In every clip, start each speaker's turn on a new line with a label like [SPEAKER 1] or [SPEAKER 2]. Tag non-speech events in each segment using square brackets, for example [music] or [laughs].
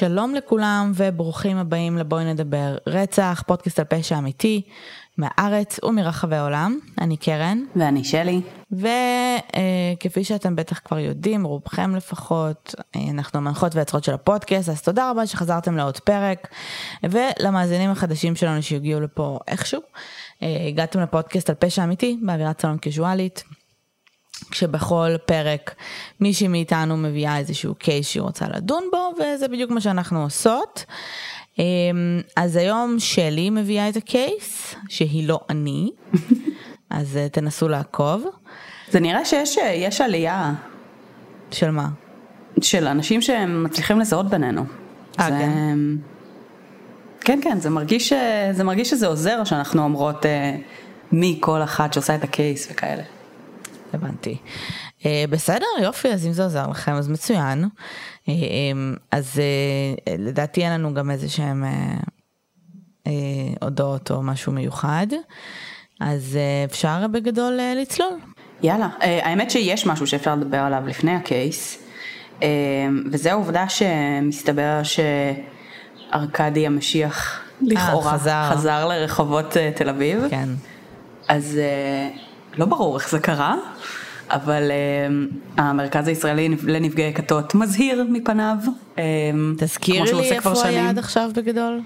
[SPEAKER 1] שלום לכולם וברוכים הבאים לבואי נדבר רצח, פודקאסט על פשע אמיתי, מהארץ ומרחבי העולם. אני קרן.
[SPEAKER 2] ואני שלי.
[SPEAKER 1] וכפי שאתם בטח כבר יודעים, רובכם לפחות, אה, אנחנו המנחות והיוצרות של הפודקאסט, אז תודה רבה שחזרתם לעוד פרק, ולמאזינים החדשים שלנו שהגיעו לפה איכשהו. אה, הגעתם לפודקאסט על פשע אמיתי באווירת סלון קיזואלית. כשבכל פרק מישהי מאיתנו מביאה איזשהו קייס שהיא רוצה לדון בו, וזה בדיוק מה שאנחנו עושות. אמ, אז היום שלי מביאה את הקייס, שהיא לא אני, [laughs] אז אה, תנסו לעקוב.
[SPEAKER 2] זה נראה שיש יש עלייה.
[SPEAKER 1] של מה?
[SPEAKER 2] של אנשים שמצליחים לזהות בינינו.
[SPEAKER 1] אה,
[SPEAKER 2] זה...
[SPEAKER 1] כן?
[SPEAKER 2] כן, כן, זה מרגיש, זה מרגיש שזה עוזר שאנחנו אומרות אה, מי כל אחת שעושה את הקייס וכאלה.
[SPEAKER 1] הבנתי. Uh, בסדר, יופי, אז אם זה עוזר לכם, אז מצוין. Uh, um, אז uh, לדעתי אין לנו גם איזה שהם uh, uh, הודעות או משהו מיוחד, אז uh, אפשר בגדול uh, לצלול.
[SPEAKER 2] יאללה, uh, האמת שיש משהו שאפשר לדבר עליו לפני הקייס, uh, וזה העובדה שמסתבר שארקדי המשיח לכאורה
[SPEAKER 1] חזר.
[SPEAKER 2] חזר לרחובות uh, תל אביב.
[SPEAKER 1] כן.
[SPEAKER 2] אז uh, לא ברור איך זה קרה, אבל uh, המרכז הישראלי לנפגעי כתות מזהיר מפניו. uh, כמו שהוא
[SPEAKER 1] לי איפה הוא היה. עד עכשיו בגדול.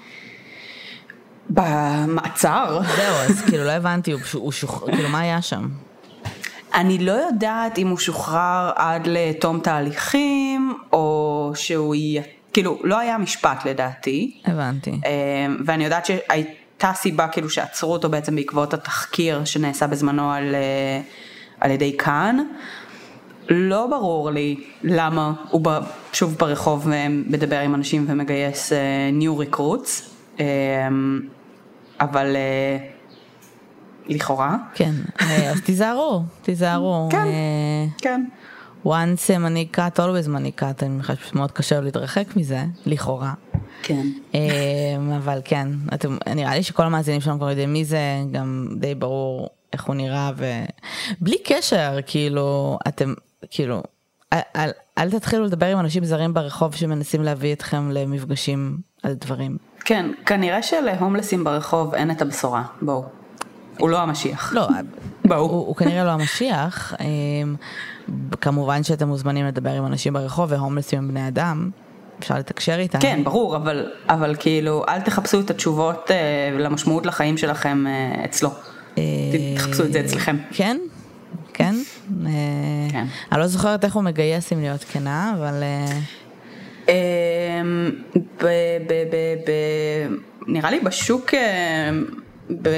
[SPEAKER 2] במעצר.
[SPEAKER 1] זהו, אז כאילו לא הבנתי, הוא הוא שוח... כאילו מה היה שם?
[SPEAKER 2] אני לא יודעת אם הוא שוחרר עד לתום תהליכים, או שהוא יהיה, כאילו, לא היה משפט לדעתי.
[SPEAKER 1] הבנתי.
[SPEAKER 2] אה, ואני יודעת שהייתה סיבה כאילו שעצרו אותו בעצם בעקבות התחקיר שנעשה בזמנו על, אה, על ידי כאן. לא ברור לי למה הוא ב- שוב ברחוב מדבר עם אנשים ומגייס אה, new recruits, אה, אבל אה, לכאורה.
[SPEAKER 1] כן, אה, אז תיזהרו, תיזהרו. [laughs]
[SPEAKER 2] כן.
[SPEAKER 1] אה,
[SPEAKER 2] כן.
[SPEAKER 1] once money cut, always money cut, אני חושבת שמאוד קשה להתרחק מזה, לכאורה.
[SPEAKER 2] כן.
[SPEAKER 1] אמ, אבל כן, אתם, נראה לי שכל המאזינים שלנו כבר יודעים מי זה, גם די ברור איך הוא נראה, ובלי קשר, כאילו, אתם, כאילו, אל, אל, אל תתחילו לדבר עם אנשים זרים ברחוב שמנסים להביא אתכם למפגשים על דברים.
[SPEAKER 2] כן, כנראה שלהומלסים ברחוב אין את הבשורה, בואו. הוא לא המשיח.
[SPEAKER 1] לא,
[SPEAKER 2] בואו.
[SPEAKER 1] הוא, הוא כנראה לא המשיח, אמ, כמובן שאתם מוזמנים לדבר עם אנשים ברחוב, והומלסים הם בני אדם, אפשר לתקשר איתם.
[SPEAKER 2] כן, ברור, אבל, אבל כאילו, אל תחפשו את התשובות אה, למשמעות לחיים שלכם אה, אצלו. תחפשו את זה אצלכם.
[SPEAKER 1] כן, כן. אה,
[SPEAKER 2] כן.
[SPEAKER 1] אני לא זוכרת איך הוא מגייס אם להיות כנה, אבל אה,
[SPEAKER 2] אמ, ב, ב, ב, ב, נראה לי בשוק, אה, ב...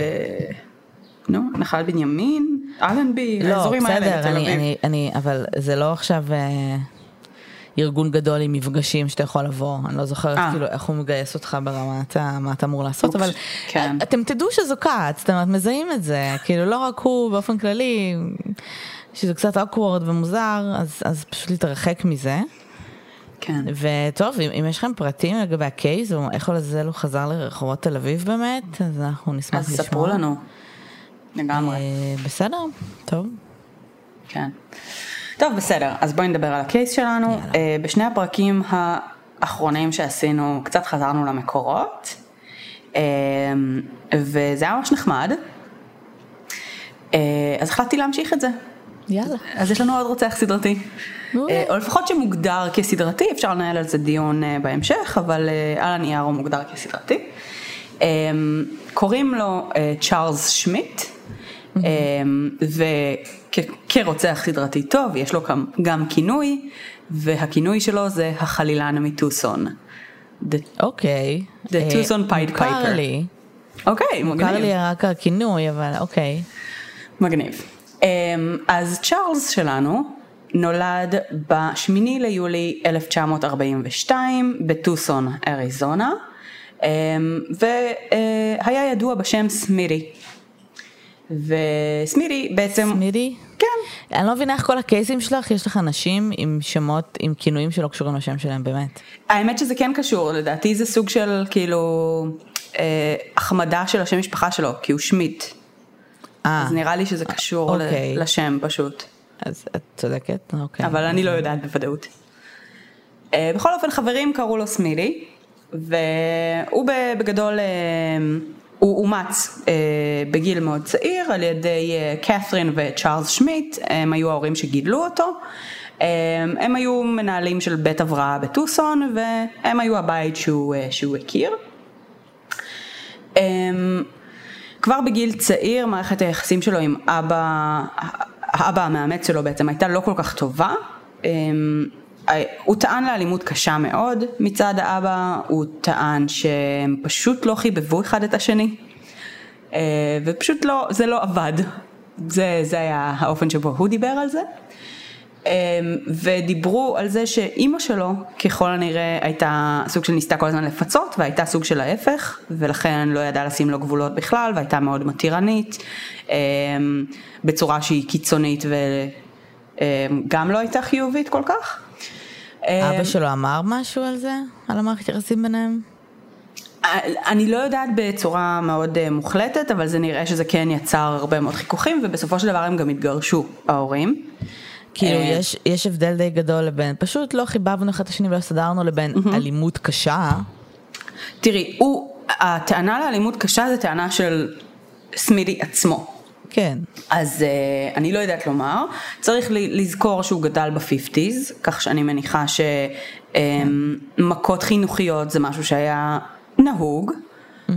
[SPEAKER 2] נו, נחל בנימין, אלנבי,
[SPEAKER 1] לא,
[SPEAKER 2] האזורים האלה
[SPEAKER 1] בסדר,
[SPEAKER 2] בתל אביב.
[SPEAKER 1] אני, אני, אבל זה לא עכשיו אה, ארגון גדול עם מפגשים שאתה יכול לבוא, אני לא זוכרת
[SPEAKER 2] אה.
[SPEAKER 1] כאילו איך הוא מגייס אותך ברמת מה אתה אמור לעשות, אבל
[SPEAKER 2] כן.
[SPEAKER 1] אתם תדעו שזו כת, זאת אומרת, מזהים את זה, כאילו לא רק הוא באופן כללי, שזה קצת awkward ומוזר, אז, אז פשוט להתרחק מזה.
[SPEAKER 2] כן.
[SPEAKER 1] וטוב, אם, אם יש לכם פרטים לגבי הקייס, או איך לזל הוא חזר לרחובות תל אביב באמת, אז אנחנו נשמח
[SPEAKER 2] אז
[SPEAKER 1] לשמוע.
[SPEAKER 2] ספרו לנו. לגמרי.
[SPEAKER 1] אה, בסדר, טוב.
[SPEAKER 2] כן. טוב, בסדר, אז בואי נדבר על הקייס שלנו.
[SPEAKER 1] יאללה.
[SPEAKER 2] אה, בשני הפרקים האחרונים שעשינו, קצת חזרנו למקורות, אה, וזה היה ממש נחמד. אה, אז החלטתי להמשיך את זה.
[SPEAKER 1] יאללה.
[SPEAKER 2] אז יש לנו עוד רוצח סדרתי.
[SPEAKER 1] מעולה.
[SPEAKER 2] או לפחות שמוגדר כסדרתי, אפשר לנהל על זה דיון בהמשך, אבל על הנייר הוא מוגדר כסדרתי. קוראים לו צ'ארלס שמיט, אה, וכרוצח סדרתי טוב, יש לו גם, גם כינוי, והכינוי שלו זה החלילן מטוסון. The-
[SPEAKER 1] אוקיי.
[SPEAKER 2] The
[SPEAKER 1] אה,
[SPEAKER 2] Tucson Pied
[SPEAKER 1] מוכר. לי,
[SPEAKER 2] אוקיי,
[SPEAKER 1] מוכר
[SPEAKER 2] מגניב.
[SPEAKER 1] לי רק הכינוי, אבל אוקיי.
[SPEAKER 2] מגניב. אמ, אז צ'ארלס שלנו נולד ב-8 ליולי 1942 בטוסון, אריזונה, אמ, והיה ידוע בשם סמידי. וסמידי בעצם...
[SPEAKER 1] סמידי?
[SPEAKER 2] כן.
[SPEAKER 1] אני לא מבינה איך כל הקייסים שלך, יש לך אנשים עם שמות, עם כינויים שלא קשורים לשם שלהם, באמת.
[SPEAKER 2] האמת שזה כן קשור, לדעתי זה סוג של כאילו אה, החמדה של השם משפחה שלו, כי הוא שמיט.
[SPEAKER 1] אה,
[SPEAKER 2] אז נראה לי שזה קשור
[SPEAKER 1] אוקיי.
[SPEAKER 2] לשם פשוט.
[SPEAKER 1] אז את צודקת, אוקיי.
[SPEAKER 2] אבל אני לא יודעת בוודאות. אה, בכל אופן חברים קראו לו סמילי, והוא בגדול, הוא אומץ בגיל מאוד צעיר על ידי קת'רין וצ'ארלס שמיט, הם היו ההורים שגידלו אותו. הם היו מנהלים של בית הבראה בטוסון והם היו הבית שהוא, שהוא הכיר. כבר בגיל צעיר מערכת היחסים שלו עם אבא, האבא המאמץ שלו בעצם הייתה לא כל כך טובה. הוא טען לאלימות קשה מאוד מצד האבא, הוא טען שהם פשוט לא חיבבו אחד את השני ופשוט לא, זה לא עבד, זה, זה היה האופן שבו הוא דיבר על זה. אמ, ודיברו על זה שאימא שלו ככל הנראה הייתה סוג של ניסתה כל הזמן לפצות והייתה סוג של ההפך ולכן לא ידעה לשים לו גבולות בכלל והייתה מאוד מתירנית בצורה שהיא קיצונית וגם לא הייתה חיובית כל כך.
[SPEAKER 1] אבא אמ, שלו אמר משהו על זה? על המערכת יחסים ביניהם?
[SPEAKER 2] אני לא יודעת בצורה מאוד אה, מוחלטת, אבל זה נראה שזה כן יצר הרבה מאוד חיכוכים, ובסופו של דבר הם גם התגרשו, ההורים.
[SPEAKER 1] כאילו אה, יש, יש הבדל די גדול לבין פשוט לא חיבבנו אחד את השני ולא סדרנו לבין אלימות קשה.
[SPEAKER 2] תראי, הוא, הטענה לאלימות קשה זה טענה של סמידי עצמו.
[SPEAKER 1] כן.
[SPEAKER 2] אז uh, אני לא יודעת לומר, צריך לזכור שהוא גדל ב-50's, כך שאני מניחה שמכות um, חינוכיות זה משהו שהיה נהוג, mm-hmm. uh,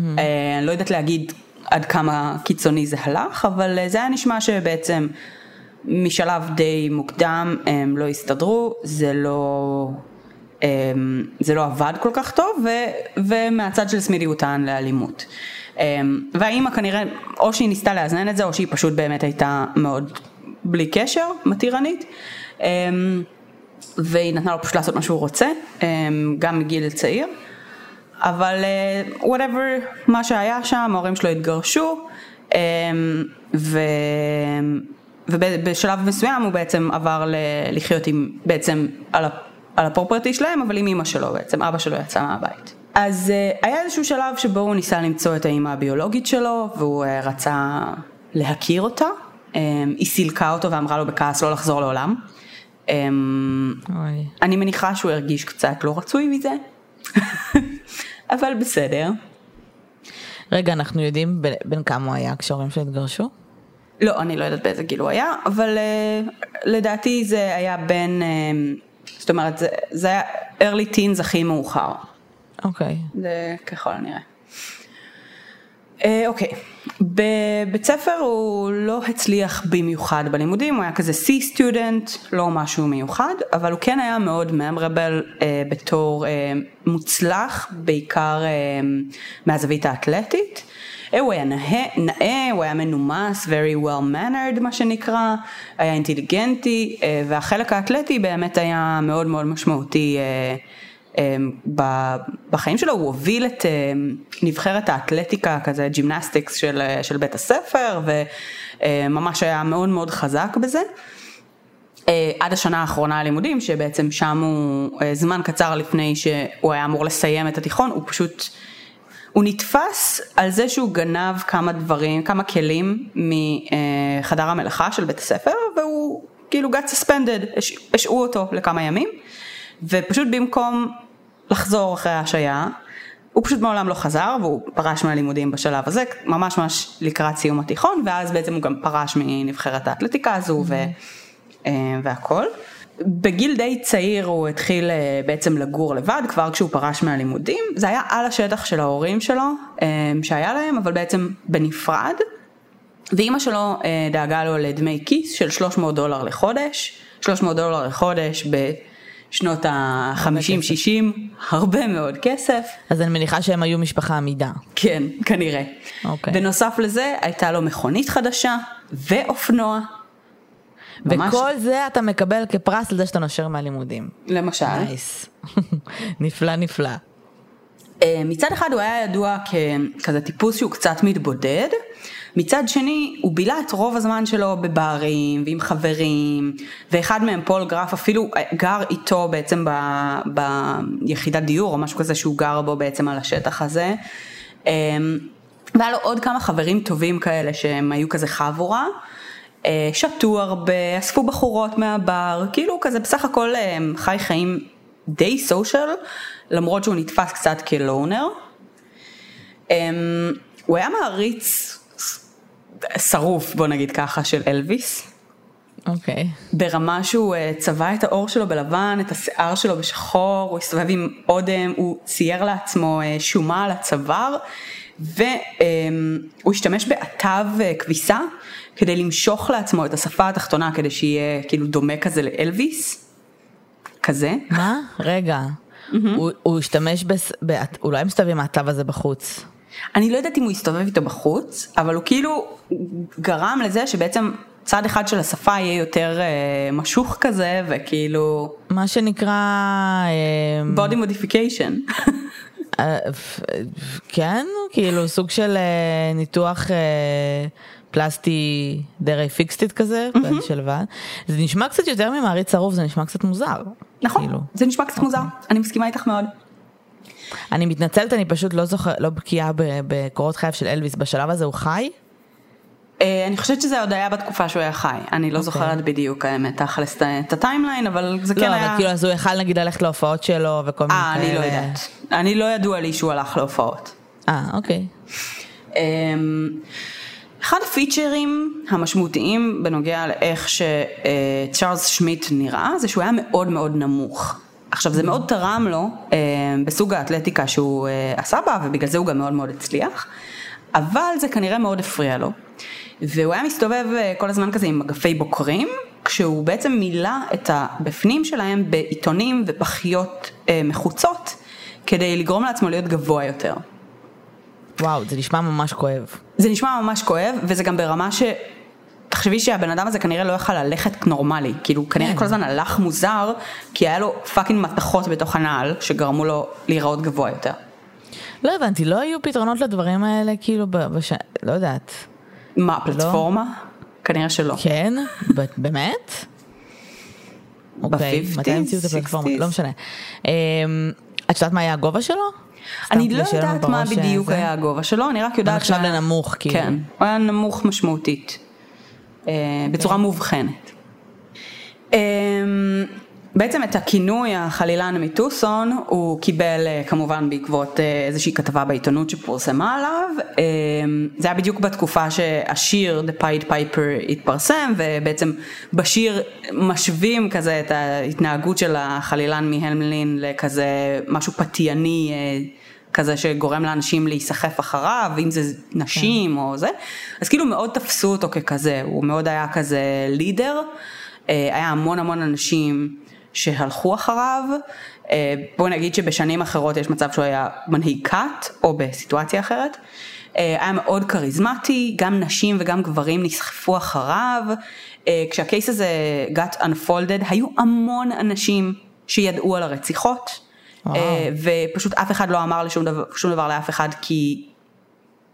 [SPEAKER 2] לא יודעת להגיד עד כמה קיצוני זה הלך, אבל uh, זה היה נשמע שבעצם משלב די מוקדם הם לא הסתדרו, זה לא, זה לא עבד כל כך טוב, ו, ומהצד של סמידי הוא טען לאלימות. והאימא כנראה, או שהיא ניסתה לאזן את זה, או שהיא פשוט באמת הייתה מאוד בלי קשר, מתירנית. והיא נתנה לו פשוט לעשות מה שהוא רוצה, גם מגיל צעיר. אבל uh, whatever, מה שהיה שם, ההורים שלו התגרשו, ו... ובשלב מסוים הוא בעצם עבר לחיות עם, בעצם על, על הפרופרטי שלהם, אבל עם אימא שלו בעצם, אבא שלו יצא מהבית. אז uh, היה איזשהו שלב שבו הוא ניסה למצוא את האימא הביולוגית שלו, והוא uh, רצה להכיר אותה. Um, היא סילקה אותו ואמרה לו בכעס לא לחזור לעולם. Um, אני מניחה שהוא הרגיש קצת לא רצוי מזה, [laughs] אבל בסדר.
[SPEAKER 1] רגע, אנחנו יודעים בין, בין כמה הוא היה כשההורים שלו התגרשו?
[SPEAKER 2] לא, אני לא יודעת באיזה גיל הוא היה, אבל uh, לדעתי זה היה בין, uh, זאת אומרת, זה, זה היה early teens הכי מאוחר.
[SPEAKER 1] אוקיי.
[SPEAKER 2] Okay. זה ככל הנראה. אה, אוקיי, okay. בבית ספר הוא לא הצליח במיוחד בלימודים, הוא היה כזה C סטודנט, לא משהו מיוחד, אבל הוא כן היה מאוד ממרבל uh, בתור uh, מוצלח, בעיקר uh, מהזווית האתלטית. הוא היה נאה, נאה, הוא היה מנומס, very well mannered מה שנקרא, היה אינטליגנטי, אה, והחלק האתלטי באמת היה מאוד מאוד משמעותי אה, אה, בחיים שלו, הוא הוביל את נבחרת האתלטיקה, כזה gymnastics של, של בית הספר, וממש היה מאוד מאוד חזק בזה. עד השנה האחרונה ללימודים, שבעצם שם הוא, זמן קצר לפני שהוא היה אמור לסיים את התיכון, הוא פשוט הוא נתפס על זה שהוא גנב כמה דברים, כמה כלים מחדר המלאכה של בית הספר, והוא כאילו got suspended, השעו אותו לכמה ימים, ופשוט במקום לחזור אחרי ההשעיה, הוא פשוט מעולם לא חזר והוא פרש מהלימודים בשלב הזה, ממש ממש לקראת סיום התיכון, ואז בעצם הוא גם פרש מנבחרת האתלטיקה הזו ו, אה, והכל. בגיל די צעיר הוא התחיל אה, בעצם לגור לבד כבר כשהוא פרש מהלימודים, זה היה על השטח של ההורים שלו אה, שהיה להם אבל בעצם בנפרד ואימא שלו אה, דאגה לו לדמי כיס של 300 דולר לחודש, 300 דולר לחודש בשנות ה-50-60, הרבה מאוד כסף.
[SPEAKER 1] אז אני מניחה שהם היו משפחה עמידה.
[SPEAKER 2] כן, כנראה. אוקיי. בנוסף לזה הייתה לו מכונית חדשה ואופנוע
[SPEAKER 1] ממש... וכל זה אתה מקבל כפרס לזה שאתה נושר מהלימודים.
[SPEAKER 2] למשל.
[SPEAKER 1] נייס. [laughs] נפלא נפלא.
[SPEAKER 2] אה, מצד אחד הוא היה ידוע ככזה טיפוס שהוא קצת מתבודד, מצד שני הוא בילה את רוב הזמן שלו בברים ועם חברים, ואחד מהם פול גרף אפילו אה, גר איתו בעצם ב, ביחידת דיור או משהו כזה שהוא גר בו בעצם על השטח הזה. אה, והיה לו עוד כמה חברים טובים כאלה שהם היו כזה חבורה. שתו הרבה, אספו בחורות מהבר, כאילו כזה בסך הכל חי חיים די סושיאל, למרות שהוא נתפס קצת כלונר. Um, הוא היה מעריץ שרוף, בוא נגיד ככה, של אלוויס.
[SPEAKER 1] אוקיי. Okay.
[SPEAKER 2] ברמה שהוא uh, צבע את העור שלו בלבן, את השיער שלו בשחור, הוא הסתובב עם אודם, הוא צייר לעצמו שומה על הצוואר, והוא um, השתמש בעטב כביסה כדי למשוך לעצמו את השפה התחתונה, כדי שיהיה כאילו דומה כזה לאלוויס. כזה.
[SPEAKER 1] מה? רגע. הוא, הוא השתמש, בס... הוא לא מסתובב עם העטב הזה בחוץ.
[SPEAKER 2] אני לא יודעת אם הוא הסתובב איתו בחוץ, אבל הוא כאילו גרם לזה שבעצם צד אחד של השפה יהיה יותר אה, משוך כזה, וכאילו...
[SPEAKER 1] מה שנקרא... אה,
[SPEAKER 2] body modification.
[SPEAKER 1] אה, כן, כאילו סוג של אה, ניתוח... אה, פלסטי דרי פיקסטית כזה, mm-hmm. שלווה. זה נשמע קצת יותר ממעריץ שרוף, זה נשמע קצת מוזר.
[SPEAKER 2] נכון, כאילו. זה נשמע קצת okay. מוזר, אני מסכימה איתך מאוד.
[SPEAKER 1] אני מתנצלת, אני פשוט לא זוכר, לא בקיאה בקורות חייו של אלוויס, בשלב הזה הוא חי?
[SPEAKER 2] אה, אני חושבת שזה עוד היה בתקופה שהוא היה חי, אני לא okay. אוקיי. זוכרת בדיוק האמת, תכלס את ה timeline, אבל זה
[SPEAKER 1] לא,
[SPEAKER 2] כן
[SPEAKER 1] היה...
[SPEAKER 2] לא,
[SPEAKER 1] אבל כאילו אז הוא יכל נגיד ללכת להופעות שלו וכל מיני
[SPEAKER 2] כאלה. אה, אני לא יודעת. אני לא ידוע לי שהוא הלך להופעות.
[SPEAKER 1] אה, אוקיי.
[SPEAKER 2] אמ, אחד הפיצ'רים המשמעותיים בנוגע לאיך שצ'ארלס שמיט נראה, זה שהוא היה מאוד מאוד נמוך. עכשיו זה מאוד תרם לו אה, בסוג האתלטיקה שהוא אה, עשה בה ובגלל זה הוא גם מאוד מאוד הצליח, אבל זה כנראה מאוד הפריע לו. והוא היה מסתובב אה, כל הזמן כזה עם מגפי בוקרים, כשהוא בעצם מילא את הבפנים שלהם בעיתונים ופחיות מחוצות, כדי לגרום לעצמו להיות גבוה יותר.
[SPEAKER 1] וואו, זה נשמע ממש כואב.
[SPEAKER 2] זה נשמע ממש כואב, וזה גם ברמה ש... תחשבי שהבן אדם הזה כנראה לא יכל ללכת נורמלי, כאילו כנראה כל הזמן הלך מוזר, כי היה לו fucking מתכות בתוך הנעל, שגרמו לו להיראות גבוה יותר.
[SPEAKER 1] לא הבנתי, לא היו פתרונות לדברים האלה, כאילו, בש... לא יודעת.
[SPEAKER 2] מה, פלטפורמה? לא? כנראה שלא.
[SPEAKER 1] כן? באמת? אוקיי, מתי המציאו את הפלטפורמה? לא משנה. אמ, את יודעת מה היה הגובה שלו?
[SPEAKER 2] אני לא יודעת מה בדיוק היה הגובה שלו, אני רק יודעת...
[SPEAKER 1] נחשב לנמוך, כאילו.
[SPEAKER 2] כן, הוא היה נמוך משמעותית, אה, בצורה. מובחנת. בעצם את הכינוי החלילן מטוסון הוא קיבל אה, כמובן בעקבות אה, איזושהי כתבה בעיתונות שפורסמה עליו, אמ, זה היה בדיוק בתקופה שהשיר The Pied Piper התפרסם ובעצם בשיר משווים כזה את ההתנהגות של החלילן מהלמלין לכזה משהו פתייני כזה שגורם לאנשים להיסחף אחריו, אם זה נשים כן. או זה, אז כאילו מאוד תפסו אותו ככזה, הוא מאוד היה כזה לידר, אה, היה המון המון אנשים שהלכו אחריו, אה, בואי נגיד שבשנים אחרות יש מצב שהוא היה מנהיג כת או בסיטואציה אחרת, אה, היה מאוד כריזמטי, גם נשים וגם גברים נסחפו אחריו, כשהקייס הזה got unfolded היו המון אנשים שידעו על הרציחות. אה, ופשוט אף אחד לא אמר לשום דבר, שום דבר לאף אחד כי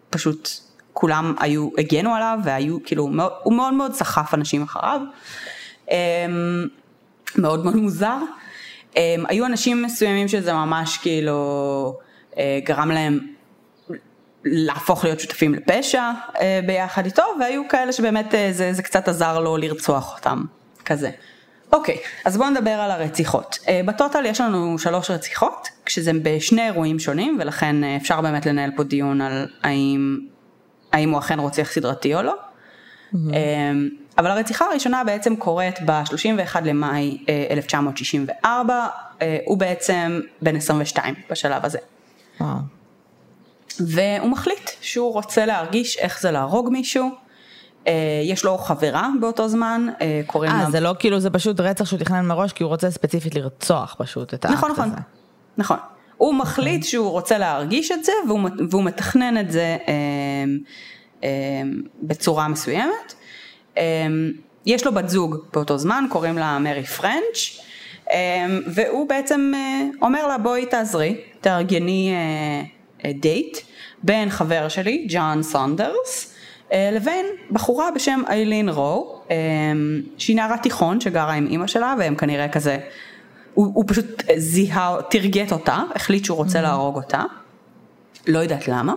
[SPEAKER 2] פשוט כולם היו, הגנו עליו והיו כאילו, הוא מאוד מאוד סחף אנשים אחריו, אמ, מאוד מאוד מוזר. אמ, היו אנשים מסוימים שזה ממש כאילו אה, גרם להם להפוך להיות שותפים לפשע אה, ביחד איתו והיו כאלה שבאמת זה, זה קצת עזר לו לרצוח אותם, כזה. אוקיי, אז בואו נדבר על הרציחות. אה, בטוטל יש לנו שלוש רציחות, כשזה בשני אירועים שונים, ולכן אפשר באמת לנהל פה דיון על האם, האם הוא אכן רוצח סדרתי או לא. Mm-hmm. אבל הרציחה הראשונה בעצם קורית ב-31 למאי 1964, הוא בעצם בן 22 בשלב הזה. וואו. והוא מחליט שהוא רוצה להרגיש איך זה להרוג מישהו. אה, יש לו חברה באותו זמן, אה, קוראים
[SPEAKER 1] לה... אה, זה לא כאילו, זה פשוט רצח שהוא תכנן מראש, כי הוא רוצה ספציפית לרצוח פשוט את האקט
[SPEAKER 2] נכון, נכון, הזה. נכון. הוא מחליט אוקיי. שהוא רוצה להרגיש את זה, והוא, והוא מתכנן את זה אה, אה, בצורה מסוימת. אה, יש לו בת זוג באותו זמן, קוראים לה מרי פרנץ', אה, והוא בעצם אה, אומר לה בואי תעזרי, תארגני אה, אה, דייט בין חבר שלי, ג'ון סונדרס, אה, לבין בחורה בשם איילין רו, אה, שהיא נערת תיכון שגרה עם אימא שלה והם כנראה כזה, הוא, הוא פשוט זיהה, תרגט אותה, החליט שהוא רוצה mm-hmm. להרוג אותה, לא יודעת למה.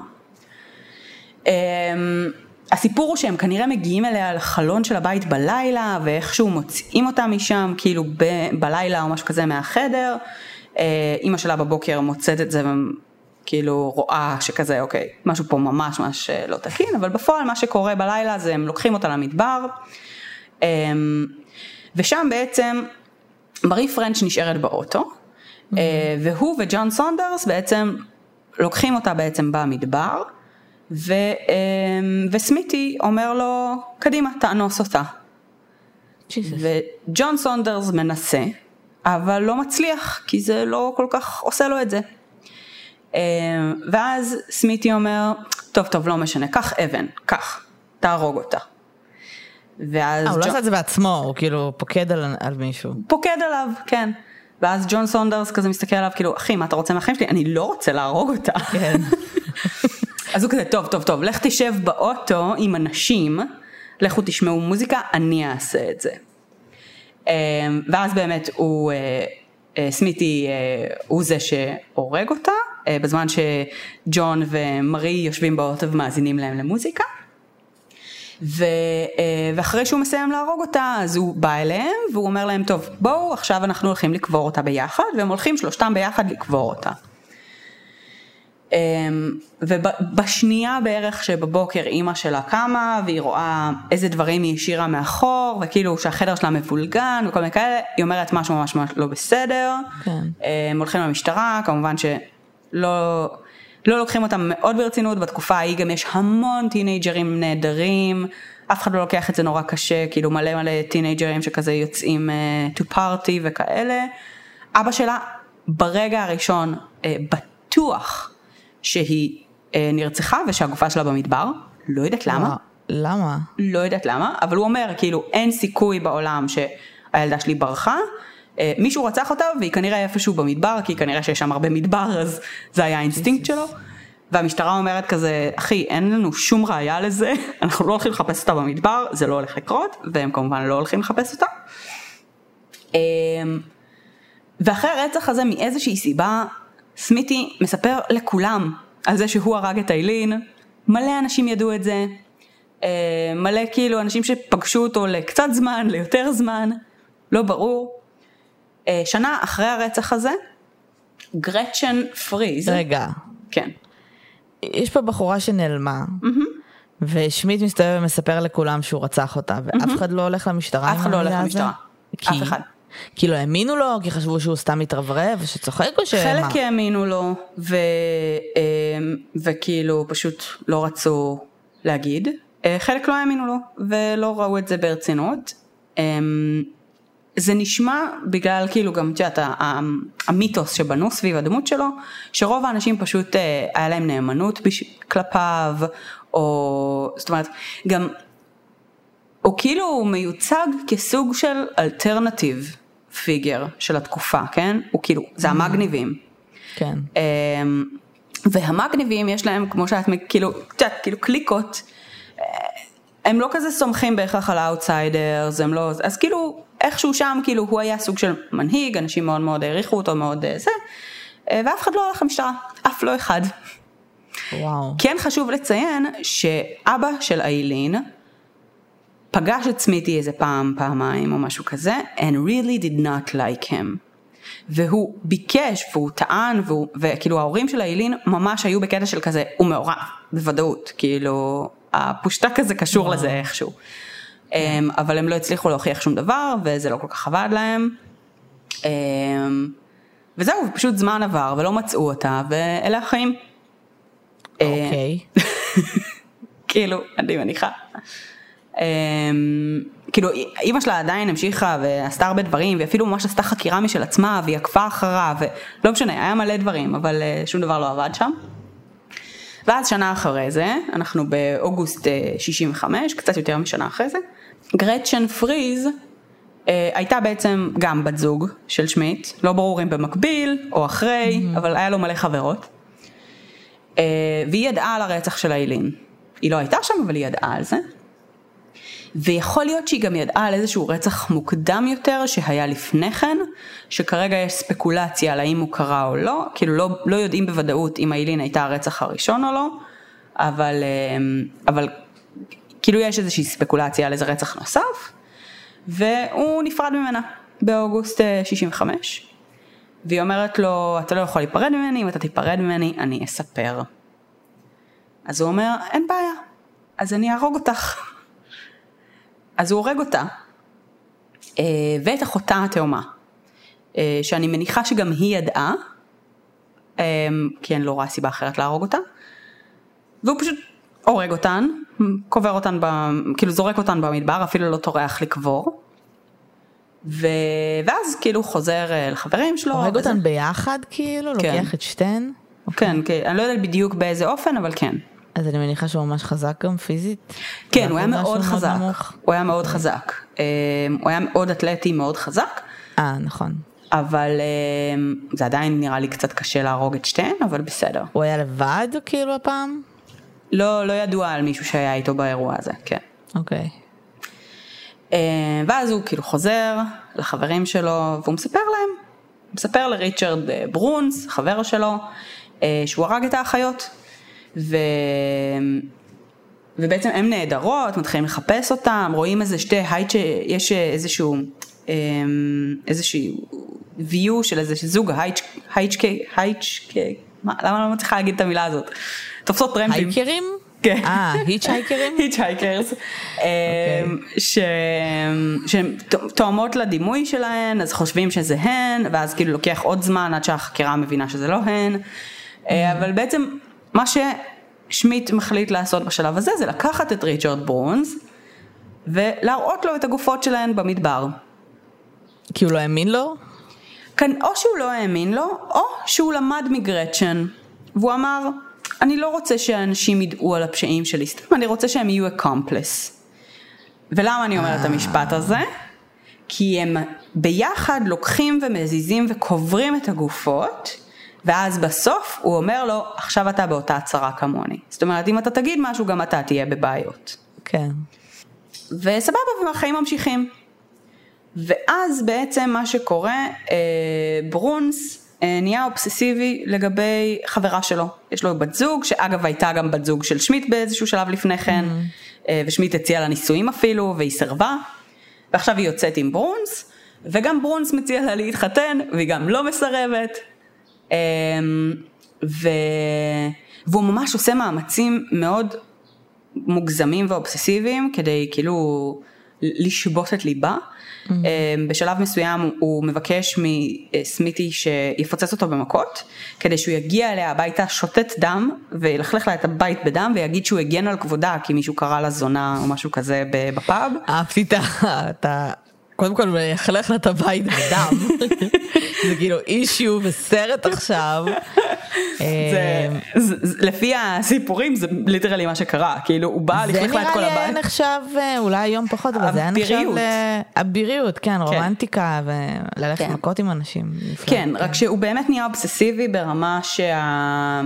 [SPEAKER 2] הסיפור הוא שהם כנראה מגיעים אליה לחלון של הבית בלילה ואיכשהו מוצאים אותה משם כאילו ב, בלילה או משהו כזה מהחדר. אה, אימא שלה בבוקר מוצאת את זה וכאילו רואה שכזה אוקיי, משהו פה ממש ממש אה, לא תקין, אבל בפועל מה שקורה בלילה זה הם לוקחים אותה למדבר, אה, ושם בעצם מרי פרנץ' נשארת באוטו, אה, והוא וג'ון סונדרס בעצם לוקחים אותה בעצם במדבר, ו, אה, וסמיתי אומר לו, קדימה, תאנוס אותה. וג'ון סונדרס מנסה, אבל לא מצליח, כי זה לא כל כך עושה לו את זה. אה, ואז סמיתי אומר, טוב טוב לא משנה, קח אבן, קח, תהרוג אותה. ואז
[SPEAKER 1] אה, הוא לא עשה את זה בעצמו, הוא כאילו פוקד על על מישהו.
[SPEAKER 2] פוקד עליו, כן. ואז ג'ון סונדרס כזה מסתכל עליו כאילו, אחי, מה אתה רוצה מהחיים שלי? אני לא רוצה להרוג אותה.
[SPEAKER 1] כן. [laughs]
[SPEAKER 2] אז הוא כזה, טוב, טוב, טוב, לך תשב באוטו עם אנשים, לכו תשמעו מוזיקה, אני אעשה את זה. אה, ואז באמת הוא, אה, אה, סמיתי אה, הוא זה שהורג אותה, בזמן שג'ון ומרי יושבים באוטו ומאזינים להם למוזיקה. ו, ואחרי שהוא מסיים להרוג אותה, אז הוא בא אליהם והוא אומר להם, טוב, בואו עכשיו אנחנו הולכים לקבור אותה ביחד, והם הולכים שלושתם ביחד לקבור אותה. אמ, ובשנייה בערך שבבוקר אימא שלה קמה והיא רואה איזה דברים היא השאירה מאחור וכאילו שהחדר שלה מבולגן וכל מיני כאלה, היא אומרת משהו ממש ממש לא בסדר.
[SPEAKER 1] כן.
[SPEAKER 2] הם הולכים למשטרה, כמובן שלא לא לוקחים אותם מאוד ברצינות, בתקופה ההיא גם יש המון טינג'רים נהדרים, אף אחד לא לוקח את זה נורא קשה, כאילו מלא מלא טינג'רים שכזה יוצאים uh, to party וכאלה. אבא שלה ברגע הראשון uh, בטוח שהיא uh, נרצחה ושהגופה שלה במדבר, לא יודעת למה.
[SPEAKER 1] למה?
[SPEAKER 2] לא יודעת למה, אבל הוא אומר כאילו אין סיכוי בעולם שהילדה שלי ברחה, אה, מישהו רצח אותה והיא כנראה איפשהו במדבר, כי כנראה שיש שם הרבה מדבר אז זה היה האינסטינקט שלו. והמשטרה אומרת כזה, אחי אין לנו שום ראייה לזה, [laughs] אנחנו לא הולכים לחפש אותה במדבר, זה לא הולך לקרות, והם כמובן לא הולכים לחפש אותה. אה, ואחרי הרצח הזה מאיזושהי סיבה, סמיתי מספר לכולם על זה שהוא הרג את איילין, מלא אנשים ידעו את זה, אה, מלא כאילו אנשים שפגשו אותו לקצת זמן, ליותר זמן, לא ברור. אה, שנה אחרי הרצח הזה, גרצ'ן פריז,
[SPEAKER 1] רגע,
[SPEAKER 2] כן,
[SPEAKER 1] יש פה בחורה שנעלמה, ושמיט מסתובב ומספר לכולם שהוא רצח אותה, ואף אחד לא הולך למשטרה.
[SPEAKER 2] אף אחד לא הולך למשטרה. אף אחד.
[SPEAKER 1] כי לא האמינו לו, כי חשבו שהוא סתם מתרברב ושצוחק או שמה?
[SPEAKER 2] חלק האמינו לו, ו, אה, וכאילו פשוט לא רצו להגיד, אה, חלק לא האמינו לו, ולא ראו את זה ברצינות. אה, זה נשמע בגלל כאילו גם, את יודעת, המיתוס שבנו סביב הדמות שלו, שרוב האנשים פשוט אה, היה להם נאמנות בש... כלפיו, או זאת אומרת, גם הוא כאילו מיוצג כסוג של alternative figure של התקופה, כן? הוא כאילו, זה המגניבים.
[SPEAKER 1] כן.
[SPEAKER 2] אמ, והמגניבים יש להם, כמו שאת, כאילו, את יודעת, כאילו קליקות, אה, הם לא כזה סומכים בהכרח על ה outsiders, הם לא, אז כאילו, איכשהו שם, כאילו, הוא היה סוג של מנהיג, אנשים מאוד מאוד העריכו אותו, מאוד אה, זה, אה, ואף אחד לא הלך למשטרה, אף לא אחד.
[SPEAKER 1] וואו.
[SPEAKER 2] כן חשוב לציין שאבא של איילין פגש את סמיתי איזה פעם, פעמיים או משהו כזה, and really did not like him. והוא ביקש והוא טען והוא, וכאילו ההורים של איילין ממש היו בקטע של כזה, הוא מעורב, בוודאות, כאילו הפושטק הזה קשור
[SPEAKER 1] וואו.
[SPEAKER 2] לזה איכשהו. אמ, אבל הם לא הצליחו להוכיח שום דבר וזה לא כל כך עבד להם. אמ, וזהו, פשוט זמן עבר ולא מצאו אותה ואלה החיים.
[SPEAKER 1] אוקיי. [laughs]
[SPEAKER 2] כאילו, אני מניחה. אמ, כאילו, אימא שלה עדיין המשיכה ועשתה הרבה דברים, ואפילו ממש עשתה חקירה משל עצמה, והיא עקבה אחריו, ולא משנה, היה מלא דברים, אבל אה, שום דבר לא עבד שם. ואז שנה אחרי זה, אנחנו באוגוסט אה, 65, קצת יותר משנה אחרי זה, גרצ'ן פריז אה, הייתה בעצם גם בת זוג של שמיט, לא ברור אם במקביל או אחרי, אבל היה לו מלא חברות. אה, והיא ידעה על הרצח של איילין. היא לא הייתה שם, אבל היא ידעה על זה. ויכול להיות שהיא גם ידעה על איזשהו רצח מוקדם יותר שהיה לפני כן, שכרגע יש ספקולציה על האם הוא קרה או לא, כאילו לא, לא יודעים בוודאות אם איילין הייתה הרצח הראשון או לא, אבל, אה, אבל כאילו יש איזושהי ספקולציה על איזה רצח נוסף, והוא נפרד ממנה באוגוסט אה, 65. והיא אומרת לו, אתה לא יכול להיפרד ממני, אם אתה תיפרד ממני, אני אספר. אז הוא אומר, אין בעיה, אז אני אהרוג אותך. אז הוא הורג אותה, אה, ואת אחותה התאומה, אה, שאני מניחה שגם היא ידעה, אה, כי אני לא רואה סיבה אחרת להרוג אותה, והוא פשוט הורג אותן, קובר אותן, ב, כאילו זורק אותן במדבר, אפילו לא טורח לקבור. ו... ואז כאילו חוזר לחברים שלו.
[SPEAKER 1] הורג
[SPEAKER 2] וזה...
[SPEAKER 1] אותן ביחד כאילו?
[SPEAKER 2] כן.
[SPEAKER 1] לוקח את שתיהן?
[SPEAKER 2] כן, כן, אני לא יודעת בדיוק באיזה אופן, אבל כן.
[SPEAKER 1] אז אני מניחה שהוא ממש חזק גם פיזית?
[SPEAKER 2] כן, הוא היה מאוד חזק.
[SPEAKER 1] נמוך.
[SPEAKER 2] הוא היה מאוד חזק. אה, הוא היה מאוד אתלטי, מאוד חזק,
[SPEAKER 1] אה, נכון.
[SPEAKER 2] אבל אה, זה עדיין נראה לי קצת קשה להרוג את שתיהן, אבל בסדר.
[SPEAKER 1] הוא היה לבד כאילו הפעם?
[SPEAKER 2] לא, לא ידוע על מישהו שהיה איתו באירוע הזה, כן.
[SPEAKER 1] אוקיי.
[SPEAKER 2] אה, ואז הוא כאילו חוזר לחברים שלו, והוא מספר להם, הוא מספר לריצ'רד אה, ברונס, חבר שלו, אה, שהוא הרג את האחיות. ו... ובעצם הן נהדרות, מתחילים לחפש אותם, רואים איזה שתי הייט, יש איזשהו, אה, איזשהו view של איזה זוג הייצ'קי, מה, למה אני לא מצליחה להגיד את המילה הזאת? תופסות טרמפים.
[SPEAKER 1] הייקרים?
[SPEAKER 2] כן.
[SPEAKER 1] אה, היצ'הייקרים? [laughs]
[SPEAKER 2] היצ'הייקרס, שהן תואמות לדימוי שלהן, אז חושבים שזה הן, ואז כאילו לוקח עוד זמן עד שהחקירה מבינה שזה לא הן, אה, אבל בעצם מה ששמיט מחליט לעשות בשלב הזה זה לקחת את ריצ'רד ברונס ולהראות לו את הגופות שלהן במדבר.
[SPEAKER 1] כי הוא לא האמין לו?
[SPEAKER 2] כאן או שהוא לא האמין לו, או שהוא למד מגרצ'ן, והוא אמר, אני לא רוצה שאנשים ידעו על הפשעים שלי, סתם אני רוצה שהם יהיו אקומפלס. ולמה אני אומרת את המשפט הזה? כי הם ביחד לוקחים ומזיזים וקוברים את הגופות, ואז בסוף הוא אומר לו, עכשיו אתה באותה הצהרה כמוני. זאת אומרת, אם אתה תגיד משהו, גם אתה תהיה בבעיות.
[SPEAKER 1] כן.
[SPEAKER 2] וסבבה, והחיים ממשיכים. ואז בעצם מה שקורה, אה, ברונס אה, נהיה אובססיבי לגבי חברה שלו. יש לו בת זוג, שאגב הייתה גם בת זוג של שמיט באיזשהו שלב לפני כן, אה, ושמיט הציע לה נישואים אפילו, והיא סירבה. ועכשיו היא יוצאת עם ברונס, וגם ברונס מציע לה להתחתן, והיא גם לא מסרבת. אה, ו... והוא ממש עושה מאמצים מאוד מוגזמים ואובססיביים כדי כאילו לשבות את ליבה. Mm-hmm. בשלב מסוים הוא מבקש מסמיתי שיפוצץ אותו במכות, כדי שהוא יגיע אליה הביתה שותת דם וילכלך לה את הבית בדם ויגיד שהוא הגן על כבודה כי מישהו קרא לה זונה או משהו כזה בפאב.
[SPEAKER 1] אהבתי את ה... קודם כל מלכלך לה את הבית בדם. [laughs] זה כאילו אישיו וסרט עכשיו.
[SPEAKER 2] זה, לפי הסיפורים זה literally מה שקרה, כאילו הוא בא לכלך לה את כל
[SPEAKER 1] זה נראה לי
[SPEAKER 2] הבית.
[SPEAKER 1] נחשב, אה, אולי היום פחות, אבל זה היה נחשב
[SPEAKER 2] אביריות.
[SPEAKER 1] לאביריות, כן, רומנטיקה וללכת
[SPEAKER 2] כן.
[SPEAKER 1] מכות עם אנשים.
[SPEAKER 2] כן, רק שהוא באמת נהיה אובססיבי ברמה שה...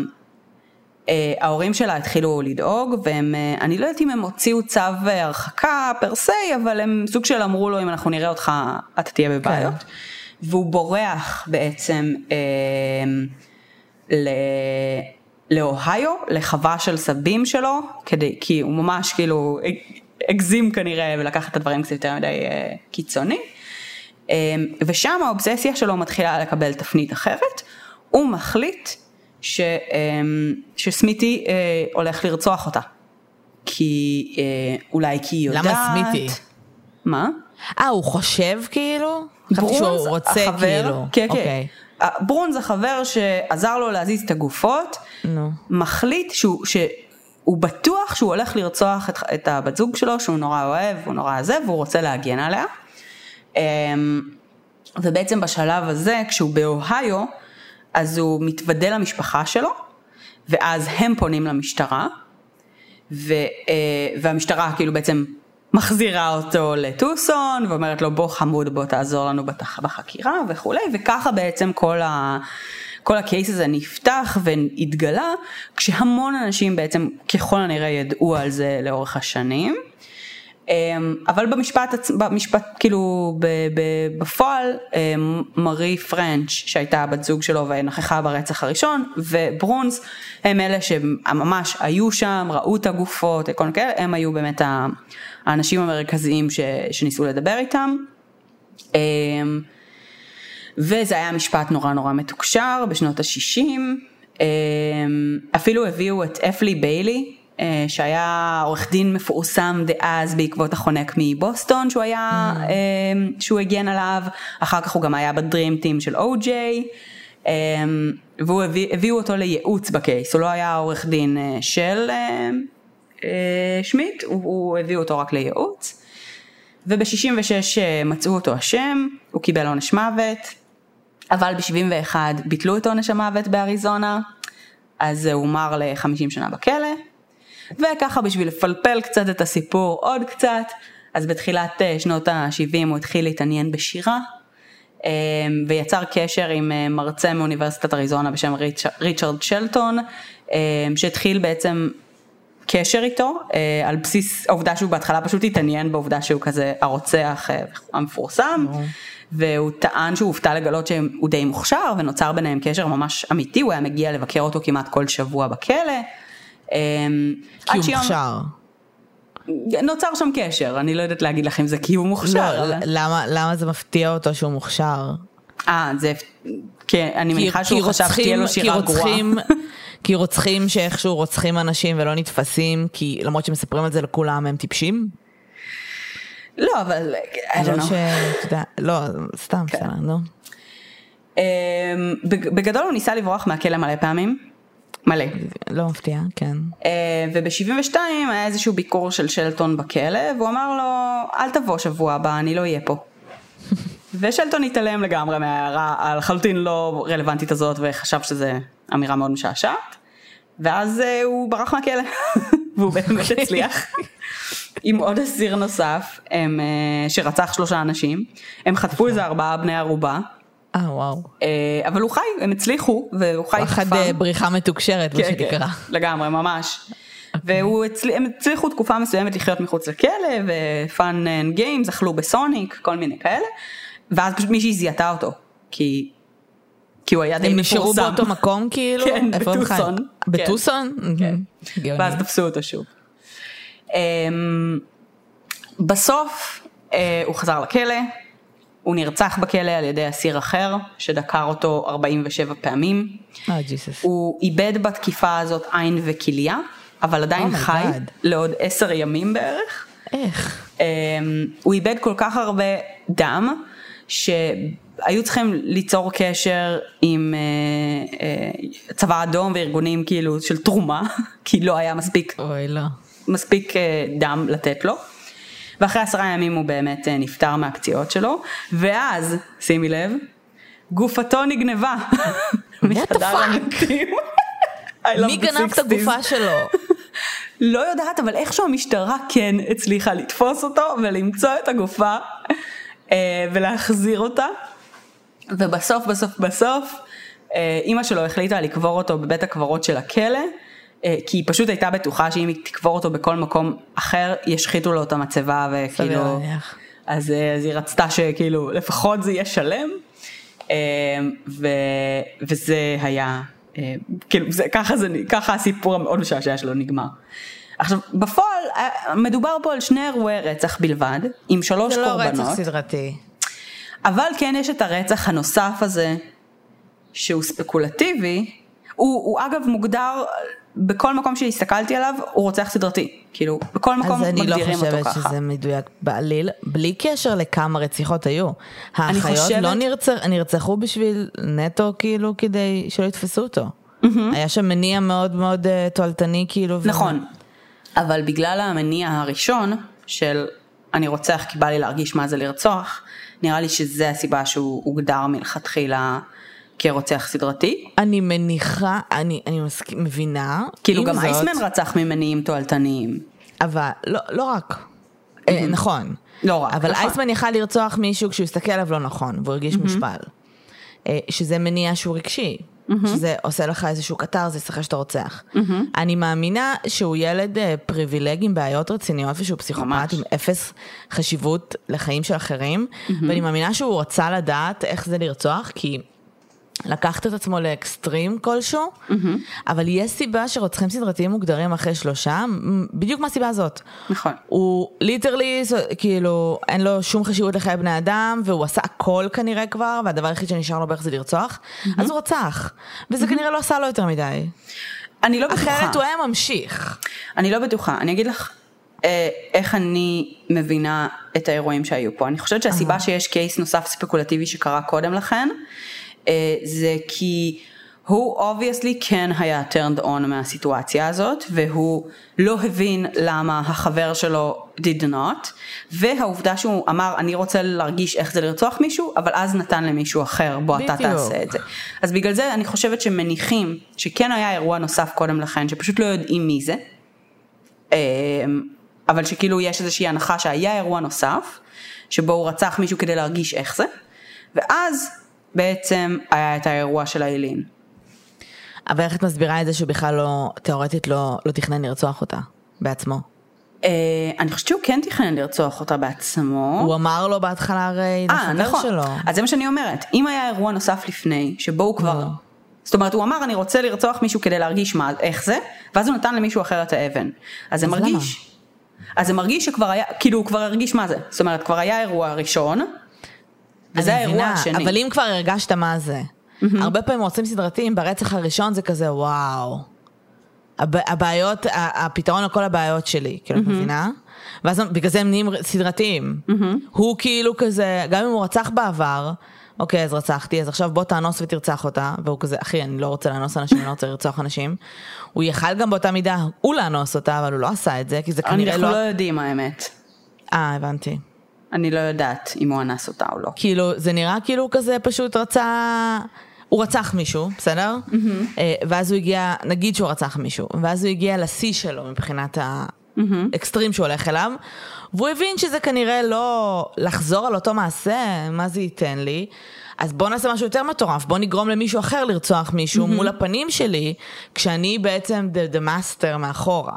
[SPEAKER 2] אה, ההורים שלה התחילו לדאוג והם, אה, אני לא יודעת אם הם הוציאו צו הרחקה per se, אבל הם סוג של אמרו לו אם אנחנו נראה אותך אתה תהיה בבעיות. והוא בורח בעצם אה, ל... לאוהיו, לחווה של סבים שלו, כדי, כי הוא ממש כאילו הגזים כנראה ולקח את הדברים קצת יותר מדי אה, קיצוני. אה, ושם האובססיה שלו מתחילה לקבל תפנית אחרת, הוא מחליט ש, אה, שסמיתי אה, הולך לרצוח אותה. כי אה, אולי כי היא יודעת.
[SPEAKER 1] למה סמיתי?
[SPEAKER 2] מה?
[SPEAKER 1] אה, הוא חושב כאילו? חשבתי שהוא רוצה
[SPEAKER 2] החבר,
[SPEAKER 1] כאילו.
[SPEAKER 2] כן, כן.
[SPEAKER 1] אוקיי.
[SPEAKER 2] ברונז החבר שעזר לו להזיז את הגופות,
[SPEAKER 1] נו.
[SPEAKER 2] מחליט שהוא, שהוא בטוח שהוא הולך לרצוח את, את הבת זוג שלו, שהוא נורא אוהב, הוא נורא עזב, והוא רוצה להגן עליה. אמ, ובעצם בשלב הזה, כשהוא באוהיו, אז הוא מתוודה למשפחה שלו, ואז הם פונים למשטרה, ו, אה, והמשטרה כאילו בעצם מחזירה אותו לטוסון, ואומרת לו בוא חמוד בוא תעזור לנו בתח, בחקירה וכולי, וככה בעצם כל ה... כל הקייס הזה נפתח והתגלה, כשהמון אנשים בעצם ככל הנראה ידעו על זה לאורך השנים. אמ, אבל במשפט, במשפט כאילו ב- ב- בפועל אמ, מרי פרנץ' שהייתה הבת זוג שלו ונכחה ברצח הראשון וברונס הם אלה שממש היו שם ראו את הגופות כל מיני כאלה הם היו באמת האנשים המרכזיים ש- שניסו לדבר איתם. אמ, וזה היה משפט נורא נורא מתוקשר בשנות ה-60. אפילו הביאו את אפלי ביילי, שהיה עורך דין מפורסם דאז בעקבות החונק מבוסטון שהוא היה, mm. שהוא הגן עליו, אחר כך הוא גם היה בדרים טים של או-ג'יי, והוא הביא, הביאו אותו לייעוץ בקייס, הוא לא היה עורך דין של שמיט, הוא, הוא הביאו אותו רק לייעוץ. וב-66 מצאו אותו אשם, הוא קיבל עונש מוות, אבל ב-71 ביטלו את עונש המוות באריזונה, אז הוא מר ל-50 שנה בכלא, וככה בשביל לפלפל קצת את הסיפור עוד קצת, אז בתחילת שנות ה-70 הוא התחיל להתעניין בשירה, ויצר קשר עם מרצה מאוניברסיטת אריזונה בשם ריצ'רד שלטון, שהתחיל בעצם קשר איתו, על בסיס העובדה שהוא בהתחלה פשוט התעניין בעובדה שהוא כזה הרוצח המפורסם. והוא טען שהוא הופתע לגלות שהוא די מוכשר ונוצר ביניהם קשר ממש אמיתי, הוא היה מגיע לבקר אותו כמעט כל שבוע בכלא.
[SPEAKER 1] כי הוא שיום... מוכשר.
[SPEAKER 2] נוצר שם קשר, אני לא יודעת להגיד לך אם זה כי הוא מוכשר.
[SPEAKER 1] לא, אבל... למה, למה זה מפתיע אותו שהוא מוכשר?
[SPEAKER 2] אה, זה, כן, אני מניחה שהוא חשב שתהיה לו שירה גרועה. [laughs]
[SPEAKER 1] כי רוצחים שאיכשהו רוצחים אנשים ולא נתפסים, כי למרות שמספרים על זה לכולם הם טיפשים?
[SPEAKER 2] לא, אבל, don't
[SPEAKER 1] know. לא, סתם, כן. בסדר, נו.
[SPEAKER 2] אמ, בגדול הוא ניסה לברוח מהכלא מלא פעמים. מלא.
[SPEAKER 1] לא מפתיע, כן.
[SPEAKER 2] אה, וב-72 היה איזשהו ביקור של שלטון בכלא, והוא אמר לו, אל תבוא שבוע הבא, אני לא אהיה פה. [laughs] ושלטון התעלם לגמרי מההערה הלחלוטין לא רלוונטית הזאת, וחשב שזה אמירה מאוד משעשעת. ואז uh, הוא ברח מהכלא, [laughs] והוא באמת הצליח. עם עוד אסיר נוסף, הם, uh, שרצח שלושה אנשים, הם חטפו איזה ארבעה בני ערובה.
[SPEAKER 1] אה וואו.
[SPEAKER 2] Uh, אבל הוא חי, הם הצליחו, והוא חי
[SPEAKER 1] תקופה. אחד בריחה מתוקשרת, מה
[SPEAKER 2] כן,
[SPEAKER 1] שנקרא. כן,
[SPEAKER 2] לגמרי, ממש. Okay. אוקיי. והם הצליחו תקופה מסוימת לחיות מחוץ לכלא, ו fun and games, אכלו בסוניק, כל מיני כאלה, ואז פשוט מישהי זיהתה אותו, כי כי הוא היה די מפורסם.
[SPEAKER 1] הם נשארו באותו מקום כאילו?
[SPEAKER 2] כן, בטוסון.
[SPEAKER 1] בטוסון?
[SPEAKER 2] כן. ואז תפסו אותו שוב. אמ, בסוף אה, הוא חזר לכלא, הוא נרצח בכלא על ידי אסיר אחר, שדקר אותו 47 פעמים.
[SPEAKER 1] ג'יסוס.
[SPEAKER 2] הוא איבד בתקיפה הזאת עין וכליה, אבל עדיין oh חי God. לעוד עשר ימים בערך.
[SPEAKER 1] איך?
[SPEAKER 2] Um, הוא איבד כל כך הרבה דם, ש... היו צריכים ליצור קשר עם אה, אה, צבא אדום וארגונים כאילו של תרומה, [laughs] כי לא היה מספיק,
[SPEAKER 1] אוי לא.
[SPEAKER 2] מספיק אה, דם לתת לו. ואחרי עשרה ימים הוא באמת אה, נפטר מהפציעות שלו, ואז, שימי לב, גופתו נגנבה
[SPEAKER 1] מחדר המתים. מי גנב את הגופה שלו?
[SPEAKER 2] לא יודעת, אבל איכשהו המשטרה כן הצליחה לתפוס אותו ולמצוא את הגופה אה, ולהחזיר אותה. ובסוף בסוף בסוף אה, אימא שלו החליטה לקבור אותו בבית הקברות של הכלא, כי היא פשוט הייתה בטוחה שאם היא תקבור אותו בכל מקום אחר, ישחיתו לו את המצבה וכאילו, אז, אה, אז היא רצתה שכאילו לפחות זה יהיה שלם, ו, וזה היה, כאילו זה, ככה, זה, ככה הסיפור המאוד משעשע שלו נגמר. עכשיו בפועל מדובר פה על שני אירועי רצח בלבד, עם שלוש
[SPEAKER 1] זה
[SPEAKER 2] קורבנות.
[SPEAKER 1] זה לא רצח סדרתי.
[SPEAKER 2] אבל כן יש את הרצח הנוסף הזה, שהוא ספקולטיבי, הוא, הוא אגב מוגדר, בכל מקום שהסתכלתי עליו, הוא רוצח סדרתי. כאילו, בכל מקום מגדירים אותו ככה. אז
[SPEAKER 1] אני לא חושבת שזה מדויק בעליל, בלי קשר לכמה רציחות היו. האחיות חושבת... לא נרצח, נרצחו בשביל נטו, כאילו, כדי שלא יתפסו אותו. Mm-hmm. היה שם מניע מאוד מאוד uh, תועלתני, כאילו.
[SPEAKER 2] נכון, ו... אבל בגלל המניע הראשון, של אני רוצח כי בא לי להרגיש מה זה לרצוח, נראה לי שזה הסיבה שהוא הוגדר מלכתחילה כרוצח סדרתי.
[SPEAKER 1] אני מניחה, אני, אני מסכ... מבינה.
[SPEAKER 2] כאילו גם זאת... אייסמן רצח ממניעים תועלתניים.
[SPEAKER 1] אבל לא, לא רק. Mm-hmm. נכון.
[SPEAKER 2] לא רק.
[SPEAKER 1] אבל נכון. אייסמן יכל לרצוח מישהו כשהוא הסתכל עליו לא נכון, והוא הרגיש mm-hmm. מושפל. אה, שזה מניע שהוא רגשי. mm-hmm. שזה עושה לך איזשהו קטרזיס אחרי שאתה רוצח. Mm-hmm. אני מאמינה שהוא ילד uh, פריבילג עם בעיות רציניות ושהוא פסיכופת עם אפס חשיבות לחיים של אחרים, mm-hmm. ואני מאמינה שהוא רצה לדעת איך זה לרצוח, כי לקחת את עצמו לאקסטרים כלשהו, אבל יש סיבה שרוצחים סדרתיים מוגדרים אחרי שלושה, בדיוק מהסיבה הזאת.
[SPEAKER 2] נכון.
[SPEAKER 1] הוא literally, כאילו, אין לו שום חשיבות לחיי בני אדם, והוא עשה הכל כנראה כבר, והדבר היחיד שנשאר לו בערך זה לרצוח, אז הוא רצח. וזה כנראה לא עשה לו יותר מדי.
[SPEAKER 2] אני לא בטוחה.
[SPEAKER 1] אחרת הוא היה ממשיך.
[SPEAKER 2] אני לא בטוחה, אני אגיד לך אה, איך אני מבינה את האירועים שהיו פה. אני חושבת שהסיבה שיש case נוסף ספקולטיבי שקרה קודם לכן, זה כי הוא obviously כן היה turned on מהסיטואציה הזאת, והוא לא הבין למה החבר שלו did not, והעובדה שהוא אמר אני רוצה להרגיש איך זה לרצוח מישהו, אבל אז נתן למישהו אחר, בוא אתה. תעשה את זה. אז בגלל זה אני חושבת שמניחים שכן היה אירוע נוסף קודם לכן, שפשוט לא יודעים מי זה. אמ, אבל שכאילו יש איזושהי הנחה שהיה אירוע נוסף, שבו הוא רצח מישהו כדי להרגיש איך זה, ואז בעצם היה את האירוע של האילין.
[SPEAKER 1] אבל איך את מסבירה את זה שהוא בכלל לא, תאורטית לא, לא תכנן לרצוח אותה בעצמו?
[SPEAKER 2] אה, אני חושבת שהוא כן תכנן לרצוח אותה בעצמו.
[SPEAKER 1] הוא אמר לו בהתחלה הרי
[SPEAKER 2] אה,
[SPEAKER 1] לחבר
[SPEAKER 2] נכון.
[SPEAKER 1] שלו.
[SPEAKER 2] אז זה מה שאני אומרת, אם היה אירוע נוסף לפני, שבו הוא כבר...
[SPEAKER 1] לא.
[SPEAKER 2] זאת אומרת, הוא אמר, אני רוצה לרצוח מישהו כדי להרגיש מה, איך זה, ואז הוא נתן למישהו אחר את האבן. אז זה מרגיש. אז זה מרגיש שכבר היה, כאילו הוא כבר הרגיש מה זה. זאת אומרת, כבר היה אירוע ראשון, וזה האירוע
[SPEAKER 1] מבינה,
[SPEAKER 2] השני.
[SPEAKER 1] אבל אם כבר הרגשת מה זה, הרבה פעמים רוצים סדרתיים, ברצח הראשון זה כזה וואו. הב- הבעיות, הפתרון לכל הבעיות שלי, כאילו, את מבינה? ואז בגלל זה הם נהיים סדרתיים. הוא כאילו כזה, גם אם הוא רצח בעבר, אוקיי, אז רצחתי, אז עכשיו בוא תאנוס ותרצח אותה, והוא כזה, אחי, אני לא רוצה לאנוס אנשים, אני לא רוצה לרצוח אנשים. הוא יכל גם באותה מידה, הוא לאנוס אותה, אבל הוא לא עשה את זה, כי זה כנראה
[SPEAKER 2] אנחנו
[SPEAKER 1] לא...
[SPEAKER 2] לא יודעים האמת.
[SPEAKER 1] אה, הבנתי.
[SPEAKER 2] אני לא יודעת אם הוא אנס אותה או לא.
[SPEAKER 1] כאילו, זה נראה כאילו כזה פשוט רצה... הוא רצח מישהו, בסדר? אה, ואז הוא הגיע, נגיד שהוא רצח מישהו, ואז הוא הגיע לשיא שלו מבחינת האקסטרים שהוא הולך אליו, והוא הבין שזה כנראה לא לחזור על אותו מעשה, מה זה ייתן לי? אז בוא נעשה משהו יותר מטורף, בוא נגרום למישהו אחר לרצוח מישהו מול הפנים שלי, כשאני בעצם the, the master מאחורה.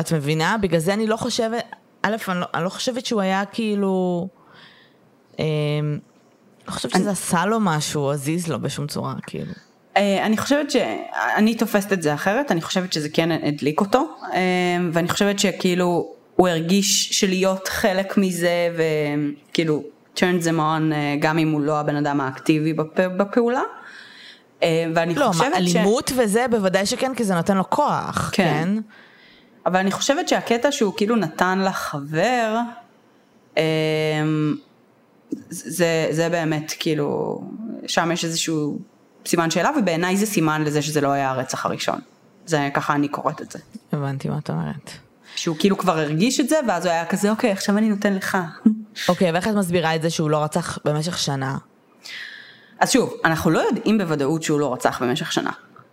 [SPEAKER 1] את מבינה? בגלל זה אני לא חושבת, א', אני לא, אני לא חושבת שהוא היה כאילו... אמ, לא חושבת שזה עשה לו משהו, הזיז לו בשום צורה, כאילו.
[SPEAKER 2] אה, אני חושבת שאני תופסת את זה אחרת, אני חושבת שזה כן הדליק אותו, אה, ואני חושבת שכאילו הוא הרגיש שלהיות חלק מזה וכאילו turn them on אה, גם אם הוא לא הבן אדם האקטיבי בפ- בפעולה. אה, ואני
[SPEAKER 1] לא, מה,
[SPEAKER 2] חושבת ש...
[SPEAKER 1] אלימות וזה בוודאי שכן, כי זה נותן לו כוח,
[SPEAKER 2] כן.
[SPEAKER 1] כן?
[SPEAKER 2] אבל אני חושבת שהקטע שהוא כאילו נתן לחבר, אה, זה, זה באמת כאילו, שם יש איזשהו סימן שאלה ובעיניי זה סימן לזה שזה לא היה הרצח הראשון. זה ככה אני קוראת את זה.
[SPEAKER 1] הבנתי מה את אומרת.
[SPEAKER 2] שהוא כאילו כבר הרגיש את זה ואז הוא היה כזה אוקיי עכשיו אני נותן לך. [laughs]
[SPEAKER 1] אוקיי, ואיך את מסבירה את זה שהוא לא רצח במשך שנה?
[SPEAKER 2] אז שוב, אנחנו לא יודעים בוודאות שהוא לא רצח במשך שנה.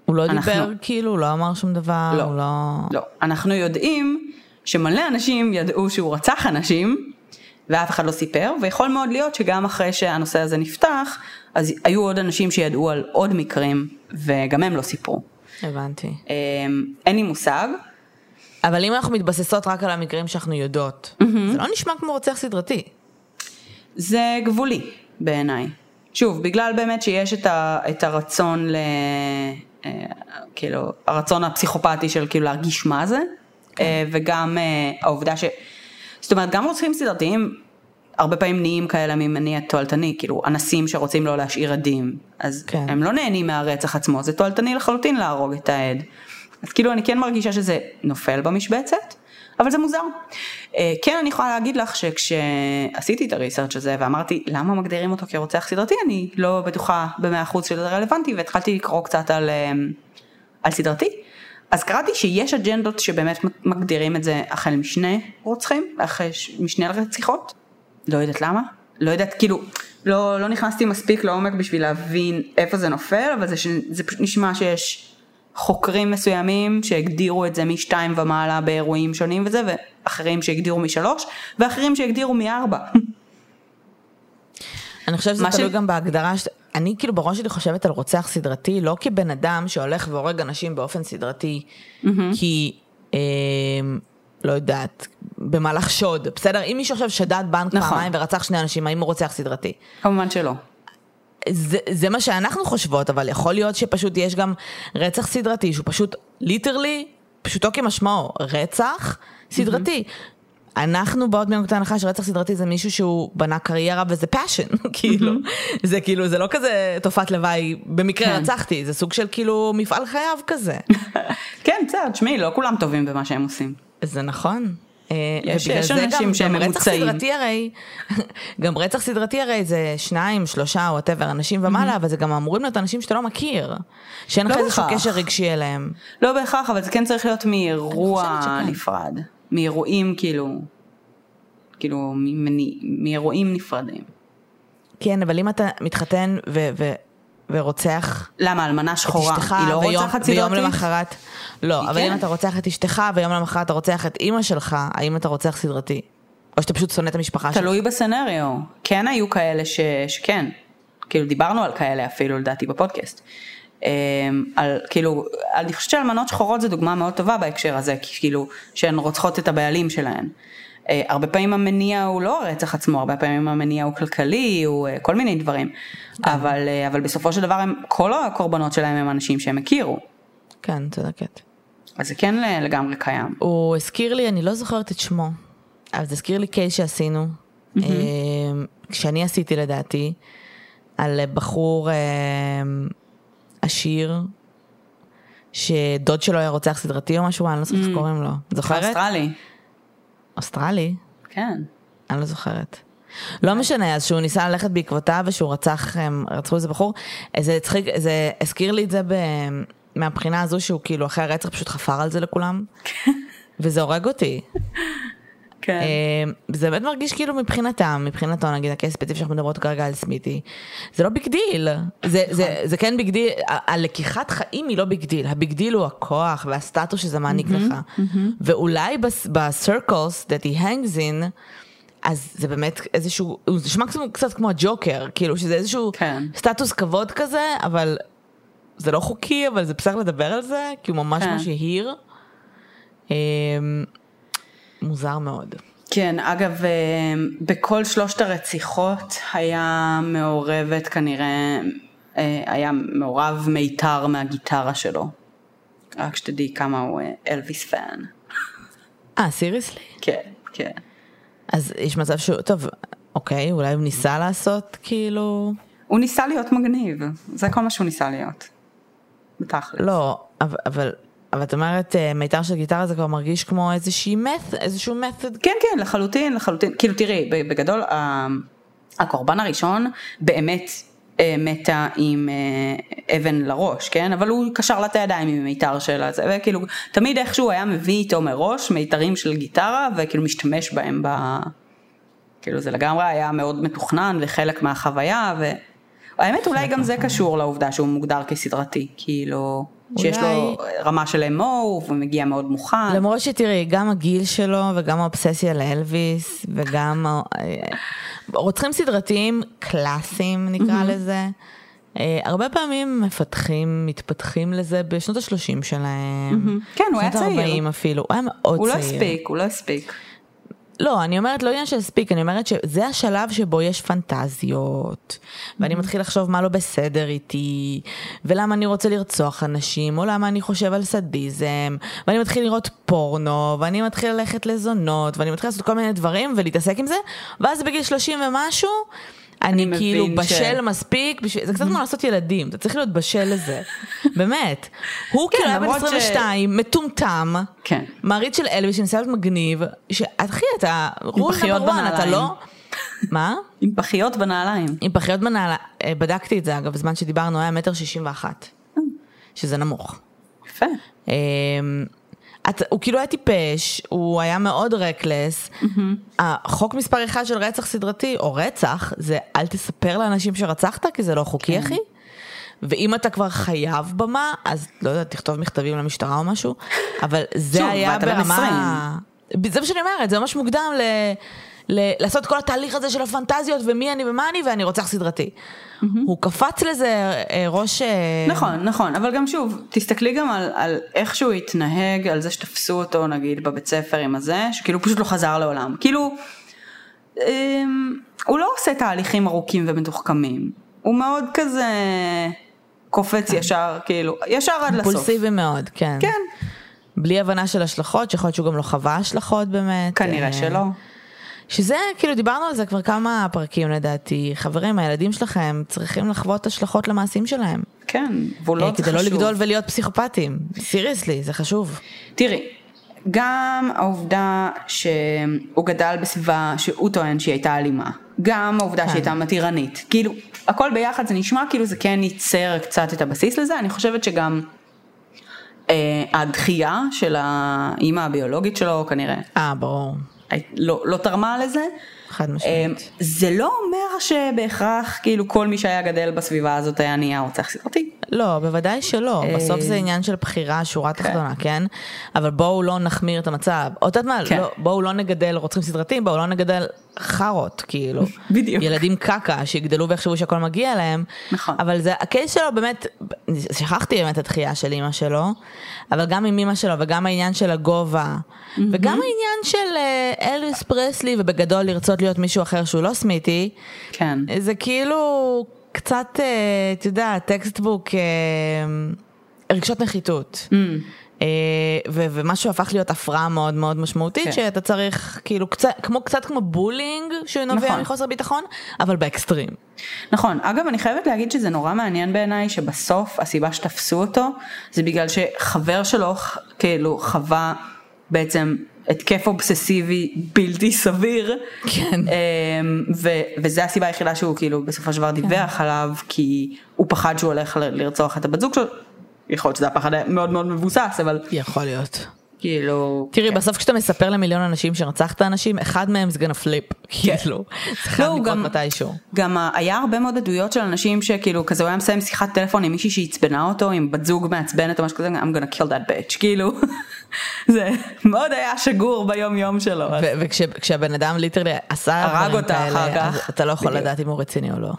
[SPEAKER 1] הוא לא
[SPEAKER 2] אנחנו-
[SPEAKER 1] דיבר, כאילו, הוא לא אמר שום דבר,
[SPEAKER 2] לא.
[SPEAKER 1] הוא לא...
[SPEAKER 2] לא. אנחנו יודעים שמלא אנשים ידעו שהוא רצח אנשים, ואף אחד לא סיפר, ויכול מאוד להיות שגם אחרי שהנושא הזה נפתח, אז היו עוד אנשים שידעו על עוד מקרים, וגם הם לא סיפרו.
[SPEAKER 1] הבנתי.
[SPEAKER 2] אמ, אין לי מושג,
[SPEAKER 1] אבל אם אנחנו מתבססות רק על המקרים שאנחנו יודעות, זה לא נשמע כמו רוצח סדרתי.
[SPEAKER 2] זה גבולי בעיניי. שוב, בגלל באמת שיש את, ה, את הרצון ל... אה, כאילו, הרצון הפסיכופתי של כאילו להרגיש מה זה, אה, וגם אה, העובדה ש... זאת אומרת, גם רוצחים סדרתיים הרבה פעמים נהיים כאלה ממניע תועלתני, כאילו אנסים שרוצים לא להשאיר עדים, אז
[SPEAKER 1] כן.
[SPEAKER 2] הם לא נהנים מהרצח עצמו, זה תועלתני לחלוטין להרוג את העד. אז כאילו אני כן מרגישה שזה נופל במשבצת, אבל זה מוזר. אה, כן אני יכולה להגיד לך שכשעשיתי את הריסרצ' הזה ואמרתי למה מגדירים אותו כרוצח סדרתי, אני לא בטוחה במאה אחוז שזה רלוונטי והתחלתי לקרוא קצת על, אה, על סדרתי. אז קראתי שיש אג'נדות שבאמת מגדירים את זה החל משני רוצחים, אחרי ש- משני רציחות, לא יודעת למה, לא יודעת, כאילו, לא, לא נכנסתי מספיק לעומק בשביל להבין איפה זה נופל, אבל זה, זה פשוט נשמע שיש חוקרים מסוימים שהגדירו את זה משתיים ומעלה באירועים שונים וזה, ואחרים שהגדירו משלוש, ואחרים שהגדירו מארבע.
[SPEAKER 1] אני חושבת שזה
[SPEAKER 2] מה ש-
[SPEAKER 1] תלוי גם בהגדרה, ש... אני כאילו בראש שלי חושבת על רוצח סדרתי, לא כבן אדם שהולך והורג אנשים באופן סדרתי, כי, אה, לא יודעת, במהלך שוד, בסדר? אם מישהו עכשיו שדד בנק
[SPEAKER 2] נכון.
[SPEAKER 1] פעמיים ורצח שני אנשים, האם הוא רוצח סדרתי?
[SPEAKER 2] כמובן שלא.
[SPEAKER 1] זה, זה מה שאנחנו חושבות, אבל יכול להיות שפשוט יש גם רצח סדרתי, שהוא פשוט literally, פשוטו כמשמעו, רצח סדרתי. אנחנו באות מנקודת הנחה שרצח סדרתי זה מישהו שהוא בנה קריירה וזה passion, [laughs] כאילו, זה כאילו, זה לא כזה תופעת לוואי, במקרה
[SPEAKER 2] כן.
[SPEAKER 1] רצחתי, זה סוג של כאילו מפעל חייו כזה. [laughs]
[SPEAKER 2] כן, בסדר, תשמעי, לא כולם טובים במה שהם עושים.
[SPEAKER 1] זה נכון. אה,
[SPEAKER 2] יש- יש אנשים שהם
[SPEAKER 1] גם רצח
[SPEAKER 2] ממוצעים.
[SPEAKER 1] סדרתי הרי, [laughs] גם רצח סדרתי הרי זה שניים, שלושה, וואטאבר, אנשים ומעלה, אבל זה גם אמורים להיות אנשים שאתה לא מכיר. שאין לך
[SPEAKER 2] לא
[SPEAKER 1] איזשהו. קשר רגשי אליהם.
[SPEAKER 2] לא בהכרח, אבל זה כן צריך להיות מאירוע. נפרד. מאירועים כאילו, כאילו, מאירועים נפרדים.
[SPEAKER 1] כן, אבל אם אתה מתחתן ו- ו- ורוצח
[SPEAKER 2] למה, אלמנה
[SPEAKER 1] את
[SPEAKER 2] שחורה,
[SPEAKER 1] אשתך,
[SPEAKER 2] היא לא
[SPEAKER 1] ויום-
[SPEAKER 2] רוצחת
[SPEAKER 1] ויום
[SPEAKER 2] סדרתית?
[SPEAKER 1] למחרת, לא, אבל אם
[SPEAKER 2] כן.
[SPEAKER 1] אתה רוצח את אשתך ויום למחרת אתה רוצח את אימא שלך, האם אתה רוצח סדרתי? או שאתה פשוט שונא את המשפחה שלך?
[SPEAKER 2] תלוי בסצנריו. כן היו כאלה ש... שכן. כאילו דיברנו על כאלה אפילו לדעתי בפודקאסט. אמ, על כאילו, אני חושבת שאלמנות שחורות זה דוגמה מאוד טובה בהקשר הזה, כאילו שהן רוצחות את הבעלים שלהן. אה, הרבה פעמים המניע הוא לא הרצח עצמו, הרבה פעמים המניע הוא כלכלי, הוא אה, כל מיני דברים. אבל, אה, אבל בסופו של דבר הם, כל הקורבנות שלהם הם אנשים שהם הכירו.
[SPEAKER 1] כן, צודקת.
[SPEAKER 2] אז זה כן לגמרי קיים.
[SPEAKER 1] הוא הזכיר לי, אני לא זוכרת את שמו, אבל זה הזכיר לי קייס שעשינו, כשאני עשיתי לדעתי, על בחור עשיר, שדוד שלו היה רוצח סדרתי או משהו, אני לא זוכרת איך קוראים לו. זוכרת?
[SPEAKER 2] אוסטרלי.
[SPEAKER 1] אוסטרלי?
[SPEAKER 2] כן.
[SPEAKER 1] אני לא זוכרת. לא משנה, אז שהוא ניסה ללכת בעקבותיו ושהוא רצח, הם רצחו איזה בחור, זה הצחיק, זה הזכיר לי את זה ב... מהבחינה הזו שהוא כאילו אחרי הרצח פשוט חפר על זה לכולם, וזה הורג אותי.
[SPEAKER 2] כן.
[SPEAKER 1] אה, זה באמת מרגיש כאילו מבחינתם, מבחינתו נגיד ה case ספציפי שאנחנו מדברות כרגע על סמיטי, זה לא big deal, זה, זה, זה כן big deal, הלקיחת חיים היא לא big deal, ה big deal הוא הכוח והסטטוס שזה מעניק לך, ואולי ב-circles that he hangs in, אז זה באמת איזשהו, הוא נשמע קצת- כמו הג'וקר, כאילו שזה איזשהו
[SPEAKER 2] כן.
[SPEAKER 1] סטטוס כבוד כזה, אבל זה לא חוקי, אבל זה בסדר לדבר על זה, כי הוא ממש
[SPEAKER 2] כן.
[SPEAKER 1] ממש יהיר. אה, מוזר מאוד.
[SPEAKER 2] כן, אגב, אה, בכל שלושת הרציחות היה מעורבת כנראה, אה, היה מעורב מיתר מהגיטרה שלו. רק שתדעי כמה הוא אה, אלוויס fan.
[SPEAKER 1] אה, סיריוסלי?
[SPEAKER 2] כן, כן.
[SPEAKER 1] אז יש מצב שהוא, טוב, אוקיי, אולי הוא ניסה לעשות כאילו...
[SPEAKER 2] הוא ניסה להיות מגניב, זה כל מה שהוא ניסה להיות. בתכל'ס.
[SPEAKER 1] לא, אבל, אבל, אבל את אומרת, אה, מיתר של גיטרה זה כבר מרגיש כמו איזושהי מת, איזשהו מתוד.
[SPEAKER 2] כן, כן, לחלוטין, לחלוטין. כאילו, תראי, בגדול, הקורבן הראשון באמת אה, מתה עם אה, אבן לראש, כן? אבל הוא קשר לה את הידיים עם מיתר של הזה, וכאילו, תמיד איכשהו היה מביא איתו מראש מיתרים של גיטרה, וכאילו משתמש בהם ב... כאילו, זה לגמרי היה מאוד מתוכנן וחלק מהחוויה, ו... האמת, אולי גם זה קשור לעובדה שהוא מוגדר כסדרתי, כאילו, שיש לו
[SPEAKER 1] אולי-
[SPEAKER 2] רמה של אמו, והוא מגיע מאוד מוכן.
[SPEAKER 1] למרות שתראי, גם הגיל שלו וגם האובססיה לאלוויס וגם אה, רוצחים סדרתיים קלאסיים נקרא לזה. אה, הרבה פעמים מפתחים, מתפתחים לזה בשנות ה-30 שלהם.
[SPEAKER 2] כן, הוא היה
[SPEAKER 1] שנות
[SPEAKER 2] צעיר.
[SPEAKER 1] ה-40 אפילו, הוא היה מאוד
[SPEAKER 2] הוא לא
[SPEAKER 1] צעיר.
[SPEAKER 2] הספיק, הוא לא הספיק.
[SPEAKER 1] לא, אני אומרת לא עניין של הספיק, אני אומרת שזה השלב שבו יש פנטזיות, ואני מתחיל לחשוב מה לא בסדר איתי, ולמה אני רוצה לרצוח אנשים, או למה אני חושב על סדיזם, ואני מתחיל לראות פורנו, ואני מתחיל ללכת לזונות, ואני מתחיל לעשות כל מיני דברים ולהתעסק עם זה, ואז בגיל 30 ומשהו, אני,
[SPEAKER 2] אני
[SPEAKER 1] כאילו
[SPEAKER 2] מבין ש-
[SPEAKER 1] בשל מספיק, בשביל, זה קצת כמו לעשות ילדים, אתה צריך להיות בשל לזה, [laughs] באמת. הוא כאילו היה בן
[SPEAKER 2] למרות ש-
[SPEAKER 1] 22, מטומטם,
[SPEAKER 2] כן.
[SPEAKER 1] מעריץ של אלוויס שניסה להיות מגניב, שאחי אתה רול נאמבר 1, אתה
[SPEAKER 2] בנעליים.
[SPEAKER 1] לא... מה?
[SPEAKER 2] עם פחיות בנעליים.
[SPEAKER 1] עם פחיות בנעלה, אה, בדקתי את זה אגב, בזמן שדיברנו היה מטר שישים ואחת, שזה נמוך.
[SPEAKER 2] יפה.
[SPEAKER 1] את, הוא כאילו היה טיפש, הוא היה מאוד רקלס. החוק מספר אחד של רצח סדרתי, או רצח, זה אל תספר לאנשים שרצחת, כי זה לא חוקי
[SPEAKER 2] כן.
[SPEAKER 1] אחי. ואם אתה כבר חייב במה, אז לא יודעת, תכתוב מכתבים למשטרה או משהו, אבל זה
[SPEAKER 2] שוב,
[SPEAKER 1] היה
[SPEAKER 2] באת בן
[SPEAKER 1] ברמה... זה מה שאני אומרת, זה ממש מוקדם ל... ל... לעשות כל התהליך הזה של הפנטזיות ומי אני ומה אני ואני רוצח סדרתי. הוא קפץ לזה אה, ראש... אה,
[SPEAKER 2] נכון, נכון, אבל גם שוב, תסתכלי גם על, על איך שהוא התנהג, על זה שתפסו אותו נגיד בבית ספר עם הזה, שכאילו פשוט לא חזר לעולם. כאילו, אמ, הוא לא עושה תהליכים ארוכים ומתוחכמים. הוא מאוד כזה קופץ ישר, כאילו, ישר עד לסוף.
[SPEAKER 1] אימפולסיבי מאוד, כן.
[SPEAKER 2] כן,
[SPEAKER 1] בלי הבנה של השלכות, שיכול להיות שהוא גם לא חווה השלכות באמת.
[SPEAKER 2] כנראה
[SPEAKER 1] אה,
[SPEAKER 2] שלא.
[SPEAKER 1] שזה, כאילו, דיברנו על זה כבר כמה פרקים לדעתי. חברים, הילדים שלכם צריכים לחוות השלכות למעשים שלהם.
[SPEAKER 2] כן, והוא לא
[SPEAKER 1] אה, כדי לא
[SPEAKER 2] חשוב.
[SPEAKER 1] לגדול ולהיות פסיכופטים. סיריוסלי, זה חשוב.
[SPEAKER 2] תראי, גם העובדה שהוא גדל בסביבה שהוא טוען שהיא הייתה אלימה, גם העובדה
[SPEAKER 1] כן.
[SPEAKER 2] שהיא הייתה מתירנית, כאילו הכל ביחד זה נשמע כאילו זה כן ייצר קצת את הבסיס לזה, אני חושבת שגם אה, הדחייה של האימא הביולוגית שלו כנראה
[SPEAKER 1] אה, ברור.
[SPEAKER 2] לא, לא תרמה לזה.
[SPEAKER 1] חד
[SPEAKER 2] אה,
[SPEAKER 1] משמעית.
[SPEAKER 2] זה לא אומר שבהכרח כאילו כל מי שהיה גדל בסביבה הזאת היה נהיה רוצח סדרתי.
[SPEAKER 1] לא, בוודאי שלא,
[SPEAKER 2] אה,
[SPEAKER 1] בסוף זה עניין של בחירה, שורה תחתונה, כן? אבל בואו לא נחמיר את המצב. או את יודעת מה,
[SPEAKER 2] כן.
[SPEAKER 1] לא, בואו לא נגדל רוצחים סדרתיים, בואו לא נגדל חארות, כאילו. [laughs]
[SPEAKER 2] בדיוק.
[SPEAKER 1] ילדים קקה, שיגדלו ויחשבו שהכל מגיע להם.
[SPEAKER 2] נכון.
[SPEAKER 1] אבל זה, ה case שלו באמת, שכחתי באמת את הדחייה של אימא שלו, אבל גם עם אימא שלו וגם העניין של הגובה, וגם העניין של אה, אלוויס פרסלי, ובגדול לרצות להיות מישהו אחר שהוא לא סמיטי,
[SPEAKER 2] כן.
[SPEAKER 1] זה כאילו קצת, אה, אתה יודע, textbook אה, רגשות נחיתות.
[SPEAKER 2] Mm.
[SPEAKER 1] אה, ו- ומשהו הפך להיות הפרעה מאוד מאוד משמעותית,
[SPEAKER 2] כן.
[SPEAKER 1] שאתה צריך, כאילו, קצת, כמו, קצת כמו bullying, שנובע
[SPEAKER 2] נכון.
[SPEAKER 1] מחוסר ביטחון, אבל באקסטרים.
[SPEAKER 2] נכון, אגב אני חייבת להגיד שזה נורא מעניין בעיניי שבסוף הסיבה שתפסו אותו זה בגלל שחבר שלו כאילו חווה בעצם התקף אובססיבי בלתי סביר.
[SPEAKER 1] כן.
[SPEAKER 2] אמ, ו- וזה הסיבה היחידה שהוא כאילו בסופו של דבר דיווח עליו כי הוא פחד שהוא הולך לרצוח את הבת זוג שלו. יכול להיות שזה הפחד מאוד מאוד מבוסס אבל
[SPEAKER 1] יכול להיות.
[SPEAKER 2] כאילו.
[SPEAKER 1] תראי,
[SPEAKER 2] כן.
[SPEAKER 1] בסוף כשאתה מספר למיליון אנשים שרצחת אנשים, אחד מהם is gonna flip, כאילו, זה חייב
[SPEAKER 2] לא,
[SPEAKER 1] לקרות
[SPEAKER 2] גם-
[SPEAKER 1] מתישהו.
[SPEAKER 2] גם היה הרבה מאוד עדויות של אנשים שכאילו כזה הוא היה מסיים שיחת טלפון עם מישהי שעצבנה אותו עם בת זוג מעצבנת או משהו כזה I'm gonna kill that bitch כאילו [laughs] זה מאוד היה שגור ביום יום שלו
[SPEAKER 1] וכשהבן אדם literally עשה
[SPEAKER 2] הרג אותה אחר כך.
[SPEAKER 1] אתה לא יכול. לדעת אם הוא רציני או לא.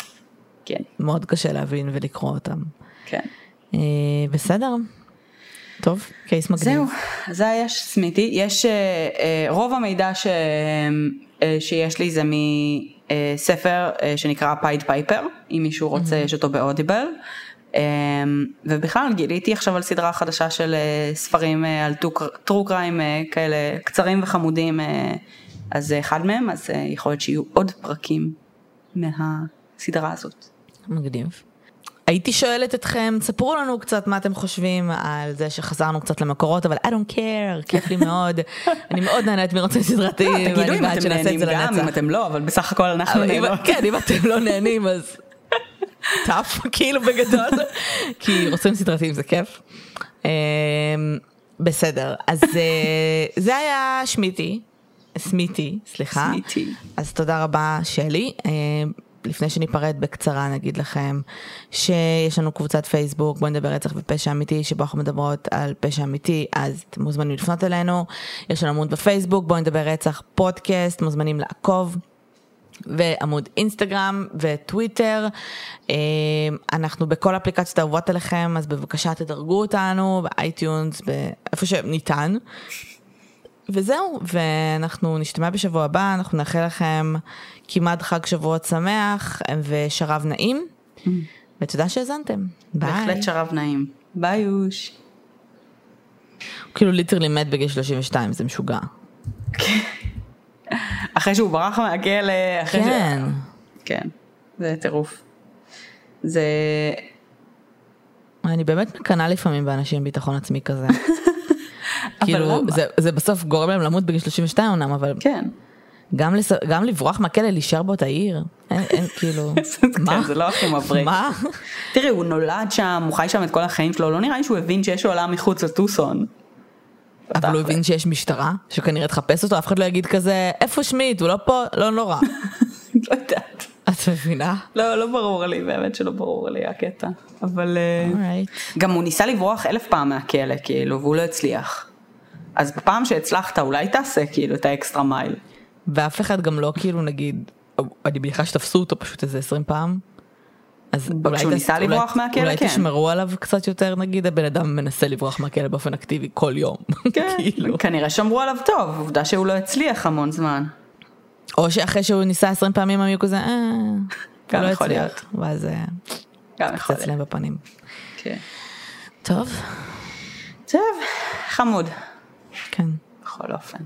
[SPEAKER 2] כן
[SPEAKER 1] מאוד קשה להבין ולקרוא אותם.
[SPEAKER 2] כן
[SPEAKER 1] בסדר. טוב, case מגניב.
[SPEAKER 2] זהו זה היה סמיטי יש אה, אה, רוב המידע ש, אה, שיש לי זה מספר אה, שנקרא Pied Piper אם מישהו רוצה יש אותו באודיבל. אה, ובכלל גיליתי עכשיו על סדרה חדשה של אה, ספרים אה, על true crime כאלה קצרים וחמודים אה, אז זה אחד מהם אז אה, יכול להיות שיהיו עוד פרקים מהסדרה הזאת.
[SPEAKER 1] מגניב. הייתי שואלת אתכם, ספרו לנו קצת מה אתם חושבים על זה שחזרנו קצת למקורות, אבל I don't care, כיף לי מאוד. [laughs] אני מאוד נהנית מרוצים סדרתיים,
[SPEAKER 2] אה, תגידו אם אתם נהנים גם. אם אתם לא אבל בסך הכל אנחנו נהנות. [laughs]
[SPEAKER 1] כן, אם אתם לא נהנים אז [laughs] טאפ, כאילו בגדול, כי רוצים סדרתיים זה כיף. אמ, בסדר, אז אה, זה היה שמיטי, סמיטי, סליחה.
[SPEAKER 2] סמיטי.
[SPEAKER 1] אז תודה רבה שלי. לפני שניפרד בקצרה נגיד לכם שיש לנו קבוצת פייסבוק בוא נדבר רצח ופשע אמיתי שבו אנחנו מדברות על פשע אמיתי אז אתם מוזמנים לפנות אלינו יש לנו עמוד בפייסבוק בוא נדבר רצח פודקאסט מוזמנים לעקוב ועמוד אינסטגרם וטוויטר. אה, אנחנו בכל אפליקציות האהובות עליכם, אז בבקשה תדרגו אותנו באייטיונס, באיפה שניתן. וזהו, ואנחנו נשתמע בשבוע הבא, אנחנו נאחל לכם כמעט חג שבועות שמח ושרב נעים, ותודה שהאזנתם. ביי.
[SPEAKER 2] בהחלט שרב נעים. ביי יוש.
[SPEAKER 1] הוא כאילו literally מת בגיל 32, זה משוגע. [laughs]
[SPEAKER 2] אחרי שהוא ברח מהכלא, אחרי
[SPEAKER 1] כן.
[SPEAKER 2] ש... כן, זה טירוף. זה...
[SPEAKER 1] אני באמת מקנאה לפעמים באנשים עם ביטחון עצמי כזה. [laughs] כאילו? זה, זה בסוף גורם להם למות בגיל 32 אומנם, אבל
[SPEAKER 2] כן.
[SPEAKER 1] גם, לס... גם לברוח מהכלא, להישאר באותה עיר, אין, אין כאילו, [laughs]
[SPEAKER 2] כן, זה לא הכי מבריק.
[SPEAKER 1] מה?
[SPEAKER 2] תראי, הוא נולד שם, הוא חי שם את כל החיים שלו, לא נראה לי שהוא הבין שיש עולם מחוץ לטוסון.
[SPEAKER 1] אבל הוא הבין שיש משטרה, שכנראה תחפש אותו, אף אחד לא יגיד כזה, איפה שמיט, הוא לא פה, לא נורא. [laughs]
[SPEAKER 2] לא יודעת.
[SPEAKER 1] את מבינה?
[SPEAKER 2] לא, לא ברור לי, באמת שלא ברור לי הקטע. אבל... אה. גם הוא ניסה לברוח אלף פעם מהכלא, כאילו, והוא לא הצליח. אז בפעם שהצלחת, אולי תעשה כאילו את האקסטרה מייל.
[SPEAKER 1] ואף אחד גם לא כאילו נגיד, אני מניחה שתפסו אותו פשוט איזה 20 פעם. אז אולי
[SPEAKER 2] כשהוא
[SPEAKER 1] תס-
[SPEAKER 2] ניסה
[SPEAKER 1] אולי-
[SPEAKER 2] לברוח מהכלא,
[SPEAKER 1] אולי
[SPEAKER 2] כן.
[SPEAKER 1] תשמרו עליו קצת יותר נגיד, הבן אדם מנסה לברוח מהכלא באופן אקטיבי כל יום. [laughs]
[SPEAKER 2] כן,
[SPEAKER 1] כאילו.
[SPEAKER 2] כנראה שמרו עליו טוב, עובדה שהוא לא הצליח המון זמן.
[SPEAKER 1] או שאחרי שהוא ניסה 20 פעמים הם היו כזה, אה, לא הצליח. ואז קצת. להם בפנים.
[SPEAKER 2] כן.
[SPEAKER 1] טוב,
[SPEAKER 2] טוב, חמוד.
[SPEAKER 1] כן.
[SPEAKER 2] בכל אופן.